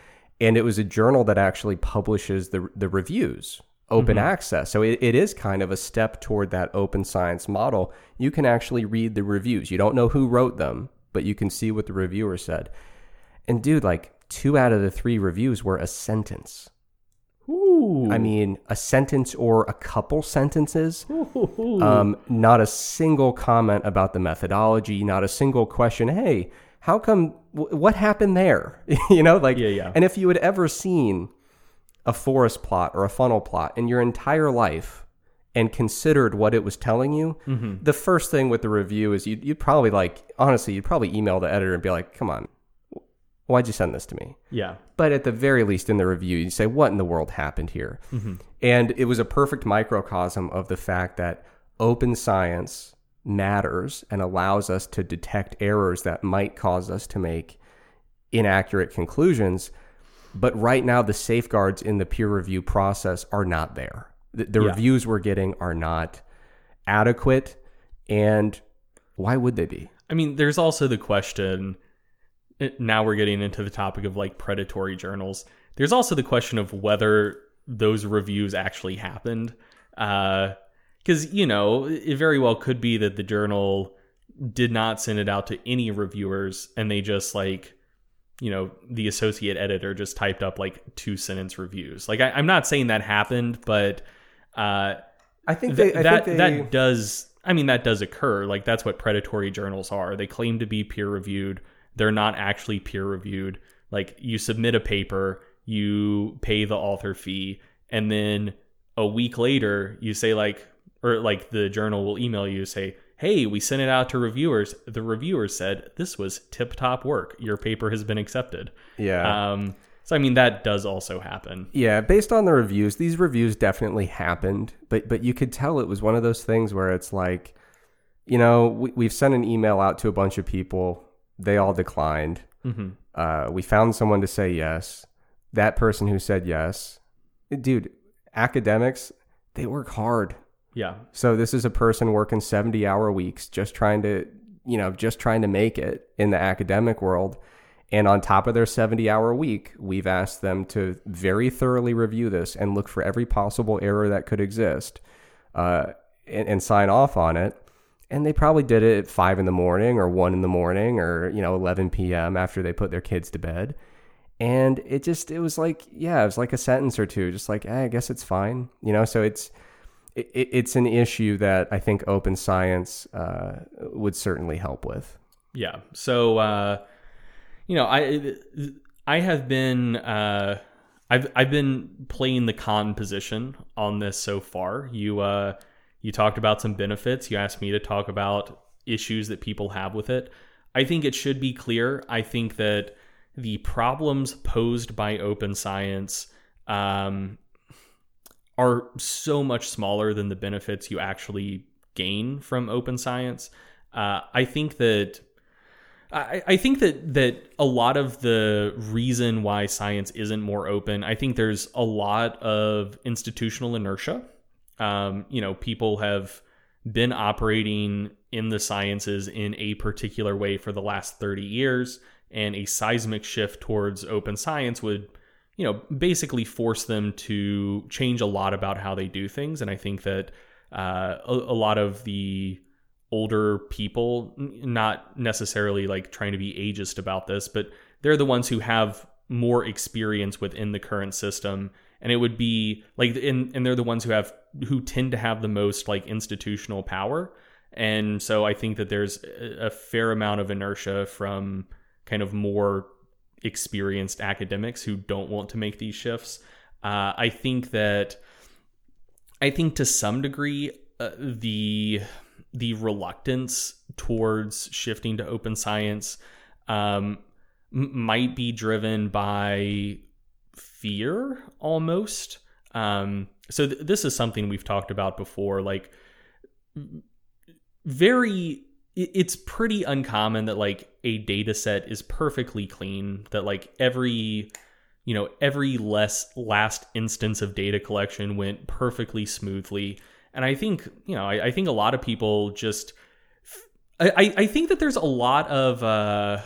And it was a journal that actually publishes the the reviews, open access. So it, it is kind of a step toward that open science model. You can actually read the reviews. You don't know who wrote them, but you can see what the reviewer said. And dude, like two out of the three reviews were a sentence. Ooh. I mean, a sentence or a couple sentences. Um, not a single comment about the methodology, not a single question. Hey, how come? wh- What happened there? (laughs) you know, like, Yeah, yeah. And if you had ever seen a forest plot or a funnel plot in your entire life and considered what it was telling you, Mm-hmm. the first thing with the review is you'd, you'd probably like, honestly, you'd probably email the editor and be like, come on, why'd you send this to me? yeah but at the very least in the review you say what in the world happened here and it was a perfect microcosm of the fact that open science matters and allows us to detect errors that might cause us to make inaccurate conclusions but right now the safeguards in the peer review process are not there the, the Yeah. reviews we're getting are not adequate and why would they be I mean, there's also the question. Eh, now we're getting into the topic of like predatory journals. There's also the question of whether those reviews actually happened. Uh, because, you know, it very well could be that the journal did not send it out to any reviewers and they just like, you know, the associate editor just typed up like two sentence reviews. Like, I, I'm not saying that happened, but. Uh, i think Th- they, I that think they, that does i mean that does occur like that's what predatory journals are they claim to be peer reviewed they're not actually peer reviewed like you submit a paper you pay the author fee and then a week later you say like or like the journal will email you say hey we sent it out to reviewers. The reviewers said this was tip top work. Your paper has been accepted. Yeah. Um so i mean that does also happen. Yeah, based on the reviews, these reviews definitely happened, but but you could tell it was one of those things where it's like, you know, we, we've sent an email out to a bunch of people, they all declined. hmm Uh, we found someone to say yes. That person who said yes, dude, academics, they work hard. Yeah So this is a person working seventy hour weeks, just trying to, you know, just trying to make it in the academic world. And on top of their 70 hour week, we've asked them to very thoroughly review this and look for every possible error that could exist uh, and, and sign off on it. And they probably did it at five in the morning or one in the morning or, you know, 11 p.m. after they put their kids to bed. And it just, it was like, yeah, it was like a sentence or two, just like, eh, I guess it's fine. You know, so it's, it, it's an issue that I think open science uh, would certainly help with. Yeah. So, uh, you know, I I have been uh, I've I've been playing the con position on this so far. You uh you talked about some benefits. You asked me to talk about issues that people have with it. I think it should be clear. I think that the problems posed by open science um, are so much smaller than the benefits you actually gain from open science. Uh, I think that I, think that that a lot of the reason why science isn't more open, I think there's a lot of institutional inertia. Um, you know, people have been operating in the sciences in a particular way for the last 30 years, and a seismic shift towards open science would, you know, basically force them to change a lot about how they do things. And I think that uh, a, a lot of the older people, not necessarily like trying to be ageist about this, but they're the ones who have more experience within the current system. And it would be like, and, and they're the ones who have, who tend to have the most like institutional power. And so I think that there's a fair amount of inertia from kind of more experienced academics who don't want to make these shifts. Uh, I think that, I think to some degree, uh, the the reluctance towards shifting to open science um, might be driven by fear almost. Um, so th- this is something we've talked about before. Like, very, it's pretty uncommon that like a data set is perfectly clean. That like every, you know, every less last instance of data collection went perfectly smoothly and I think, you know, I, I think a lot of people just, I, I think that there's a lot of, uh,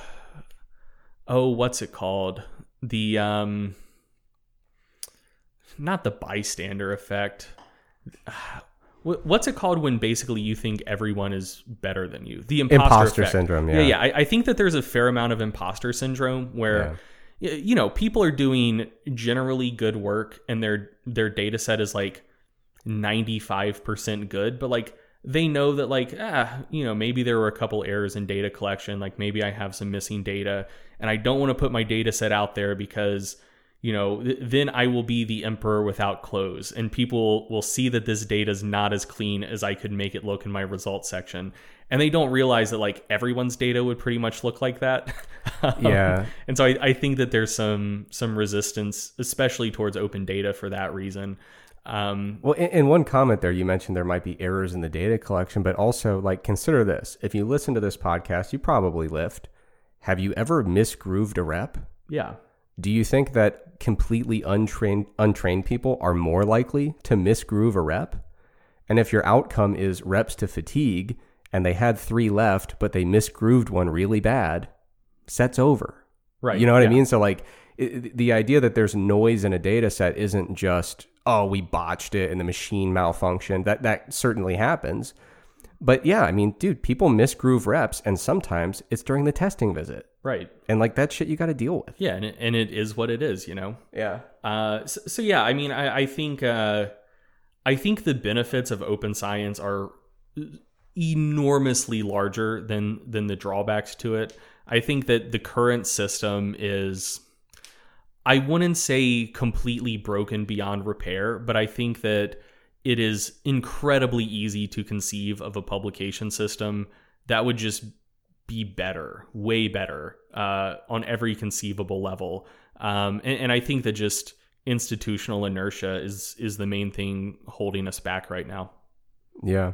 oh, what's it called? The, um, not the bystander effect. What's it called when basically you think everyone is better than you? The imposter, imposter syndrome. Yeah, yeah. yeah. I, I, think that there's a fair amount of imposter syndrome where, yeah. you know, people are doing generally good work and their their data set is like 95% good, but like they know that like ah, you know, maybe there were a couple errors in data collection, like maybe I have some missing data and I don't want to put my data set out there because you know, th- then I will be the emperor without clothes, and people will see that this data is not as clean as I could make it look in my results section, and they don't realize that like everyone's data would pretty much look like that. (laughs) um, yeah, and so I, I, think that there's some some resistance, especially towards open data, for that reason. Um, well, in, in, one comment there, you mentioned there might be errors in the data collection, but also like consider this: if you listen to this podcast, you probably lift. Have you ever misgrooved a rep? Yeah. Do you think that completely untrained untrained people are more likely to misgroove a rep? And if your outcome is reps to fatigue and they had three left, but they misgrooved one really bad, set's over. Right. You know what yeah. I mean? So like it, the idea that there's noise in a data set isn't just oh, we botched it and the machine malfunctioned. That that certainly happens. But yeah, I mean, dude, people misgroove reps, and sometimes it's during the testing visit. Right. And like that shit you got to deal with. Yeah, and it, and it is what it is, you know. Yeah. Uh, so, so yeah, I mean, I, I think uh, I think the benefits of open science are enormously larger than than the drawbacks to it. I think that the current system is I wouldn't say completely broken beyond repair, but I think that it is incredibly easy to conceive of a publication system that would just be better, way better uh, on every conceivable level. Um, and, and I think that just institutional inertia is is the main thing holding us back right now. Yeah,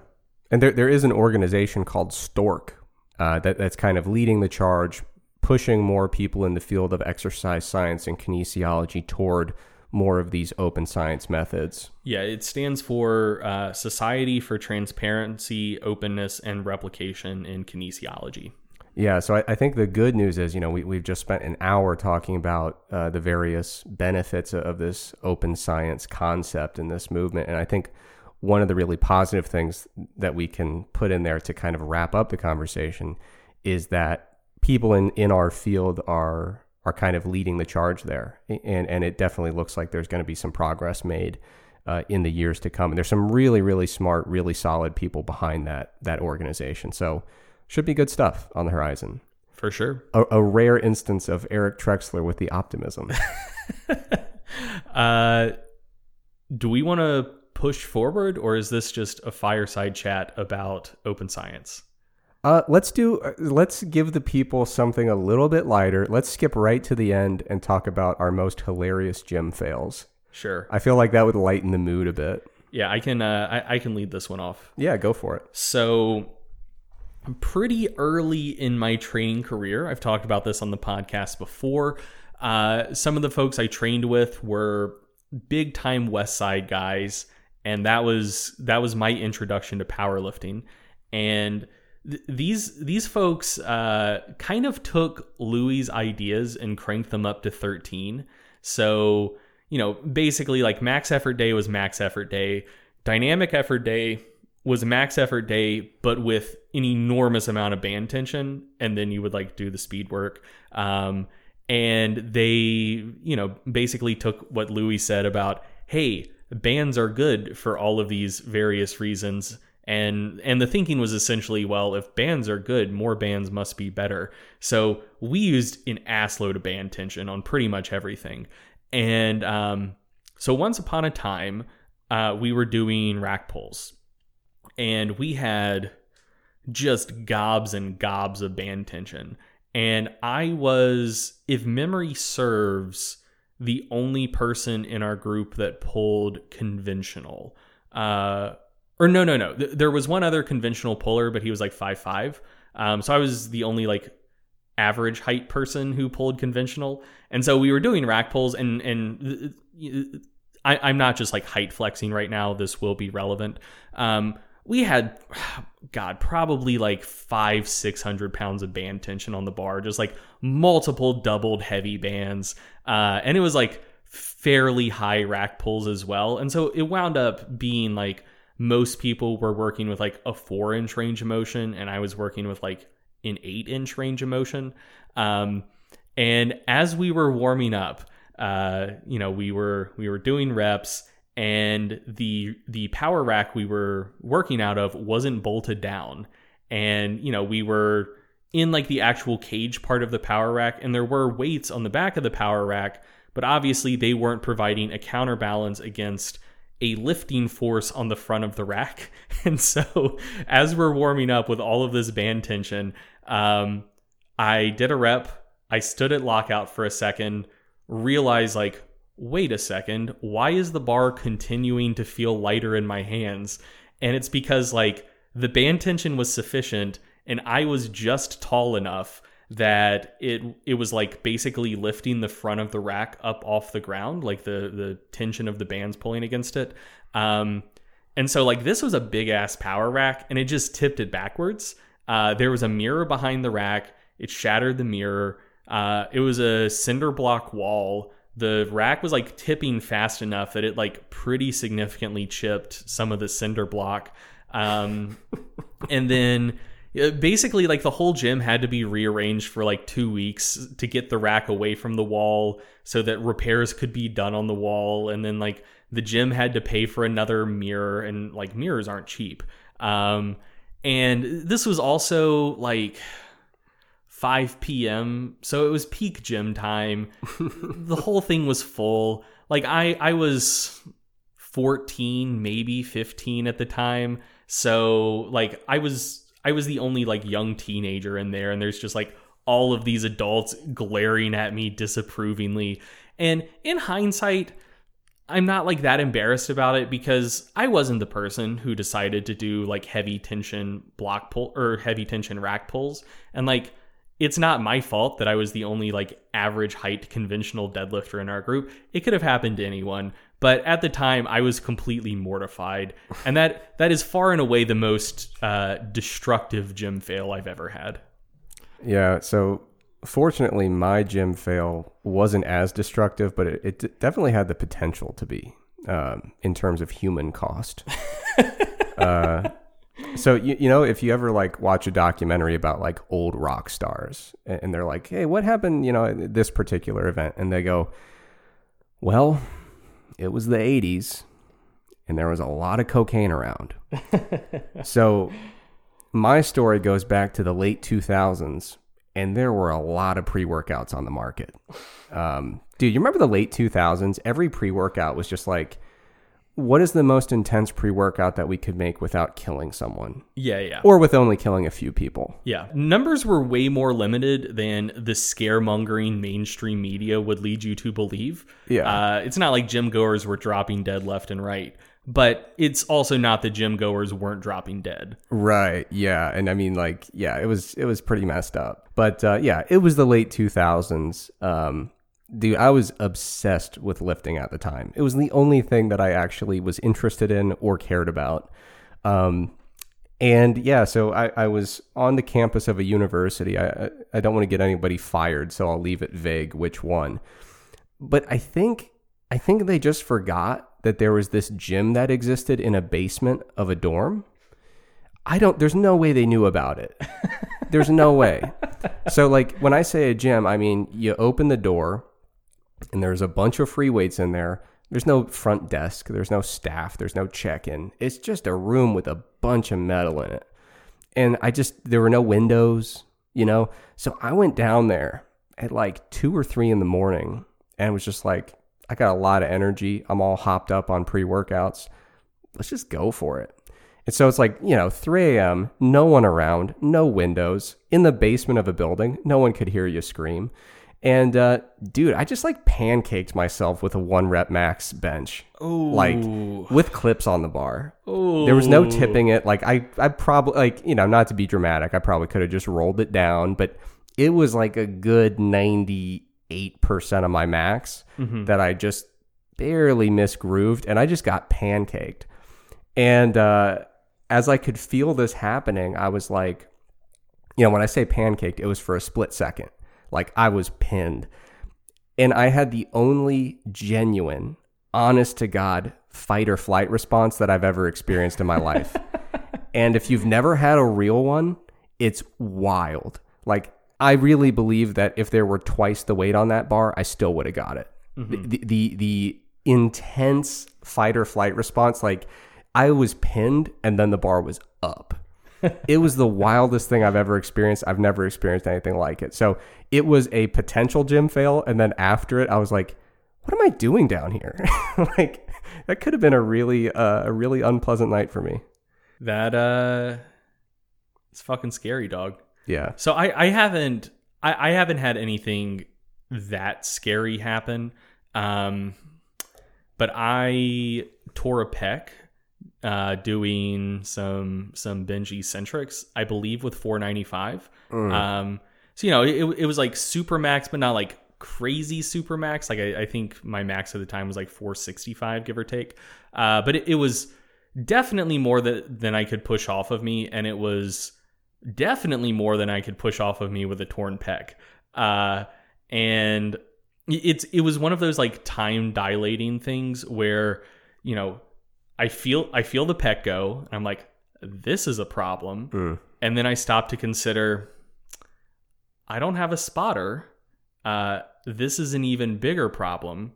and there there is an organization called STORK uh, that that's kind of leading the charge, pushing more people in the field of exercise science and kinesiology toward more of these open science methods. Yeah, it stands for uh, Society for Transparency, Openness, and Replication in Kinesiology. Yeah, so I, I, think the good news is, you know, we, we've just spent an hour talking about uh, the various benefits of this open science concept in this movement. And I think one of the really positive things that we can put in there to kind of wrap up the conversation is that people in, in our field are are kind of leading the charge there, and and it definitely looks like there's going to be some progress made uh, in the years to come. And there's some really really smart, really solid people behind that that organization. So should be good stuff on the horizon for sure. A, a rare instance of Eric Trexler with the optimism. (laughs) uh, do we want to push forward, or is this just a fireside chat about open science? Uh, let's do. Uh, let's give the people something a little bit lighter. Let's skip right to the end and talk about our most hilarious gym fails. Sure. I feel like that would lighten the mood a bit. Yeah, I can. Uh, I, I can lead this one off. Yeah, go for it. So, pretty early in my training career, I've talked about this on the podcast before. Uh, some of the folks I trained with were big time Westside guys, and that was that was my introduction to powerlifting. And th- these these folks uh, kind of took Louie's ideas and cranked them up to thirteen. So you know, basically like max effort day was max effort day. Dynamic effort day was a max effort day, but with an enormous amount of band tension. And then you would like do the speed work. Um, and they, you know, basically took what Louie said about, hey, bands are good for all of these various reasons. And and the thinking was essentially, well, if bands are good, more bands must be better. So we used an assload of band tension on pretty much everything. And um, so once upon a time, uh, we were doing rack pulls, and we had just gobs and gobs of band tension. And I was, if memory serves, the only person in our group that pulled conventional. Uh, or no, no, no. There was one other conventional puller, but he was like five five. Um, so I was the only like average height person who pulled conventional. And so we were doing rack pulls and and I, am not just like height flexing right now. This will be relevant. Um, we had, God, probably like five, six hundred pounds of band tension on the bar, just like multiple doubled heavy bands, uh, and it was like fairly high rack pulls as well. And so it wound up being like most people were working with like a four inch range of motion, and I was working with like an eight inch range of motion. Um, and as we were warming up, uh, you know, we were we were doing reps, and the the power rack we were working out of wasn't bolted down, and you know we were in like the actual cage part of the power rack, and there were weights on the back of the power rack, but obviously they weren't providing a counterbalance against a lifting force on the front of the rack. (laughs) And so, as we're warming up with all of this band tension, um, I did a rep. I stood at lockout for a second, realized like, wait a second, why is the bar continuing to feel lighter in my hands? And it's because like the band tension was sufficient and I was just tall enough that it it was like basically lifting the front of the rack up off the ground, like the the tension of the bands pulling against it. Um, and so like this was a big ass power rack, and it just tipped it backwards. Uh, there was a mirror behind the rack. It shattered the mirror. Uh, it was a cinder block wall. The rack was like tipping fast enough that it like pretty significantly chipped some of the cinder block. Um, (laughs) and then basically like the whole gym had to be rearranged for like two weeks to get the rack away from the wall so that repairs could be done on the wall. And then like the gym had to pay for another mirror and like mirrors aren't cheap. Um, and this was also like 5 p.m. So it was peak gym time. (laughs) the whole thing was full. Like I I was 14, maybe 15 at the time. So like I was I was the only like young teenager in there and there's just like all of these adults glaring at me disapprovingly. And in hindsight, I'm not like that embarrassed about it because I wasn't the person who decided to do like heavy tension block pull or heavy tension rack pulls. And like, it's not my fault that I was the only like average height conventional deadlifter in our group. It could have happened to anyone, but at the time I was completely mortified. (laughs) And that that is far and away the most uh, destructive gym fail I've ever had. Yeah. So fortunately, my gym fail wasn't as destructive, but it, it definitely had the potential to be um, in terms of human cost. (laughs) uh, so you, you know, if you ever like watch a documentary about like old rock stars, and they're like, "Hey, what happened?" You know, at this particular event, and they go, "Well, it was the '80s, and there was a lot of cocaine around." (laughs) so my story goes back to the late 2000s and there were a lot of pre workouts on the market. Um, dude, you remember the late 2000s? Every pre workout was just like, what is the most intense pre workout that we could make without killing someone? Yeah, yeah. Or with only killing a few people? Yeah. Numbers were way more limited than the scaremongering mainstream media would lead you to believe. Yeah. Uh, it's not like gym goers were dropping dead left and right, but it's also not that gym goers weren't dropping dead. Right. Yeah. And I mean, like, yeah, it was it was pretty messed up. But uh, yeah, it was the late 2000s. Um, dude, I was obsessed with lifting at the time. It was the only thing that I actually was interested in or cared about. Um, and yeah, so I, I was on the campus of a university. I, I don't want to get anybody fired, so I'll leave it vague which one. But I think I think they just forgot that there was this gym that existed in a basement of a dorm. I don't there's no way they knew about it. There's no way. (laughs) So like when I say a gym, I mean you open the door and there's a bunch of free weights in there. There's no front desk, there's no staff, there's no check-in. It's just a room with a bunch of metal in it. And I just there were no windows, you know. So I went down there at like 2 or 3 in the morning and was just like I got a lot of energy. I'm all hopped up on pre-workouts. Let's just go for it. And so it's like, you know, 3 a.m., no one around, no windows, in the basement of a building, no one could hear you scream. And uh, dude, I just like pancaked myself with a one rep max bench, Ooh. like with clips on the bar. There was no tipping it. Like I, I probably like you know not to be dramatic, I probably could have just rolled it down, but it was like a good ninety eight percent of my max that I just barely misgrooved, and I just got pancaked. And uh, as I could feel this happening, I was like, you know, when I say pancaked, it was for a split second. Like I was pinned. And I had the only genuine, honest to God fight or flight response that I've ever experienced in my life. (laughs) and if you've never had a real one, it's wild. Like I really believe that if there were twice the weight on that bar, I still would have got it. Mm-hmm. The, the the the intense fight or flight response, like I was pinned and then the bar was up. It was the wildest thing I've ever experienced. I've never experienced anything like it. So it was a potential gym fail, and then after it, I was like, "What am I doing down here?" (laughs) like that could have been a really uh, a really unpleasant night for me. That uh it's fucking scary, dog. Yeah. So I I haven't I, I haven't had anything that scary happen. Um but I tore a pec uh doing some some bench eccentrics, I believe with 495. Um so you know, it, it was like super max but not like crazy super max. Like I, I think my max at the time was like 465 give or take. Uh but it, it was definitely more that, than I could push off of me and it was definitely more than I could push off of me with a torn pec. Uh, and it's it was one of those like time dilating things where you know I feel I feel the pec go and I'm like this is a problem, and then I stop to consider I don't have a spotter. Uh, this is an even bigger problem,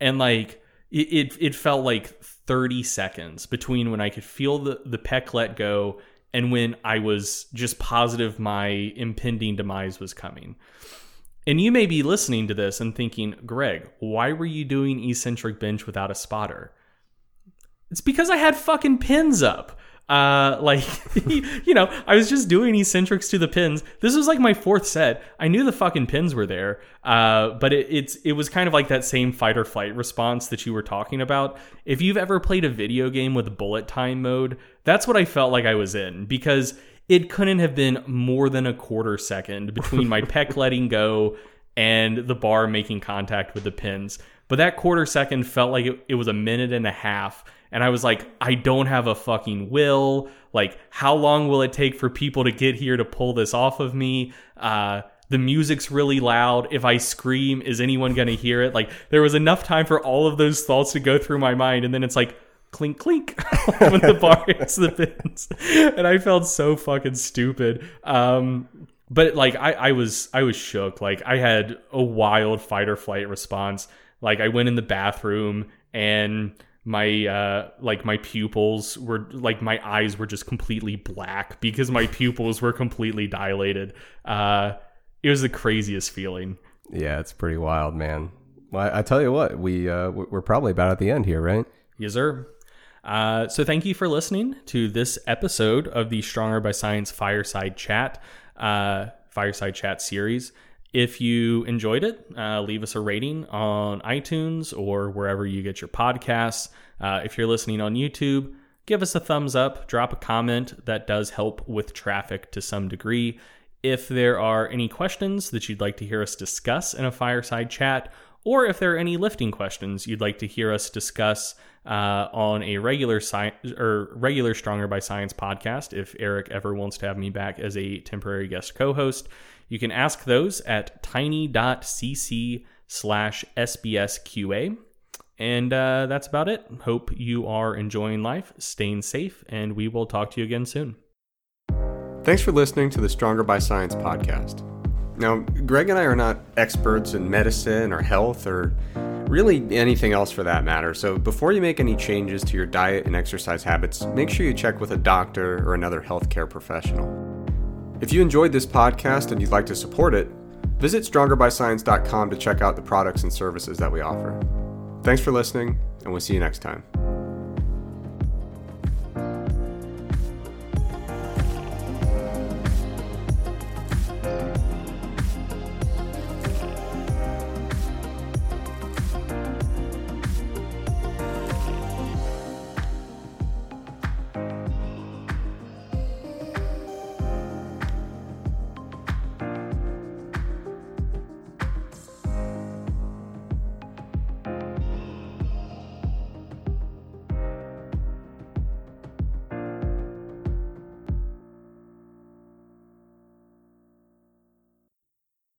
and like it, it, it felt like 30 seconds between when I could feel the the pec let go and when I was just positive my impending demise was coming. And you may be listening to this and thinking, Greg, why were you doing eccentric bench without a spotter? It's because I had fucking pins up. Uh, (laughs) like, you know, I was just doing eccentrics to the pins. This was like my fourth set. I knew the fucking pins were there. Uh, but it, it's it was kind of like that same fight or flight response that you were talking about. If you've ever played a video game with bullet time mode, that's what I felt like I was in because it couldn't have been more than a quarter second between my (laughs) pec letting go and the bar making contact with the pins. But that quarter second felt like it, it was a minute and a half. And I was like, I don't have a fucking will. Like, how long will it take for people to get here to pull this off of me? Uh, the music's really loud. If I scream, is anyone going to hear it? Like, there was enough time for all of those thoughts to go through my mind. And then it's like, clink, clink (laughs) when the bar hits the pins. And I felt so fucking stupid. Um, but like I, I was I was shook. Like I had a wild fight or flight response. Like I went in the bathroom and my uh like my pupils were like my eyes were just completely black because my pupils were completely dilated. Uh it was the craziest feeling. Yeah, it's pretty wild, man. Well, I, tell you what, we uh, we're probably about at the end here, right? Yes, sir. Uh, so thank you for listening to this episode of the Stronger by Science Fireside Chat, uh, Fireside Chat series. If you enjoyed it, uh, leave us a rating on iTunes or wherever you get your podcasts. Uh, if you're listening on YouTube, give us a thumbs up, drop a comment. That does help with traffic to some degree. If there are any questions that you'd like to hear us discuss in a fireside chat, or if there are any lifting questions you'd like to hear us discuss uh, on a regular sci- or regular Stronger by Science podcast, if Eric ever wants to have me back as a temporary guest co-host, you can ask those at tiny.cc slash sbsqa. And uh, that's about it. Hope you are enjoying life, staying safe, and we will talk to you again soon. Thanks for listening to the Stronger by Science podcast. Now, Greg and I are not experts in medicine or health or really anything else for that matter. So before you make any changes to your diet and exercise habits, make sure you check with a doctor or another healthcare professional. If you enjoyed this podcast and you'd like to support it, visit strongerbyscience.com to check out the products and services that we offer. Thanks for listening, and we'll see you next time.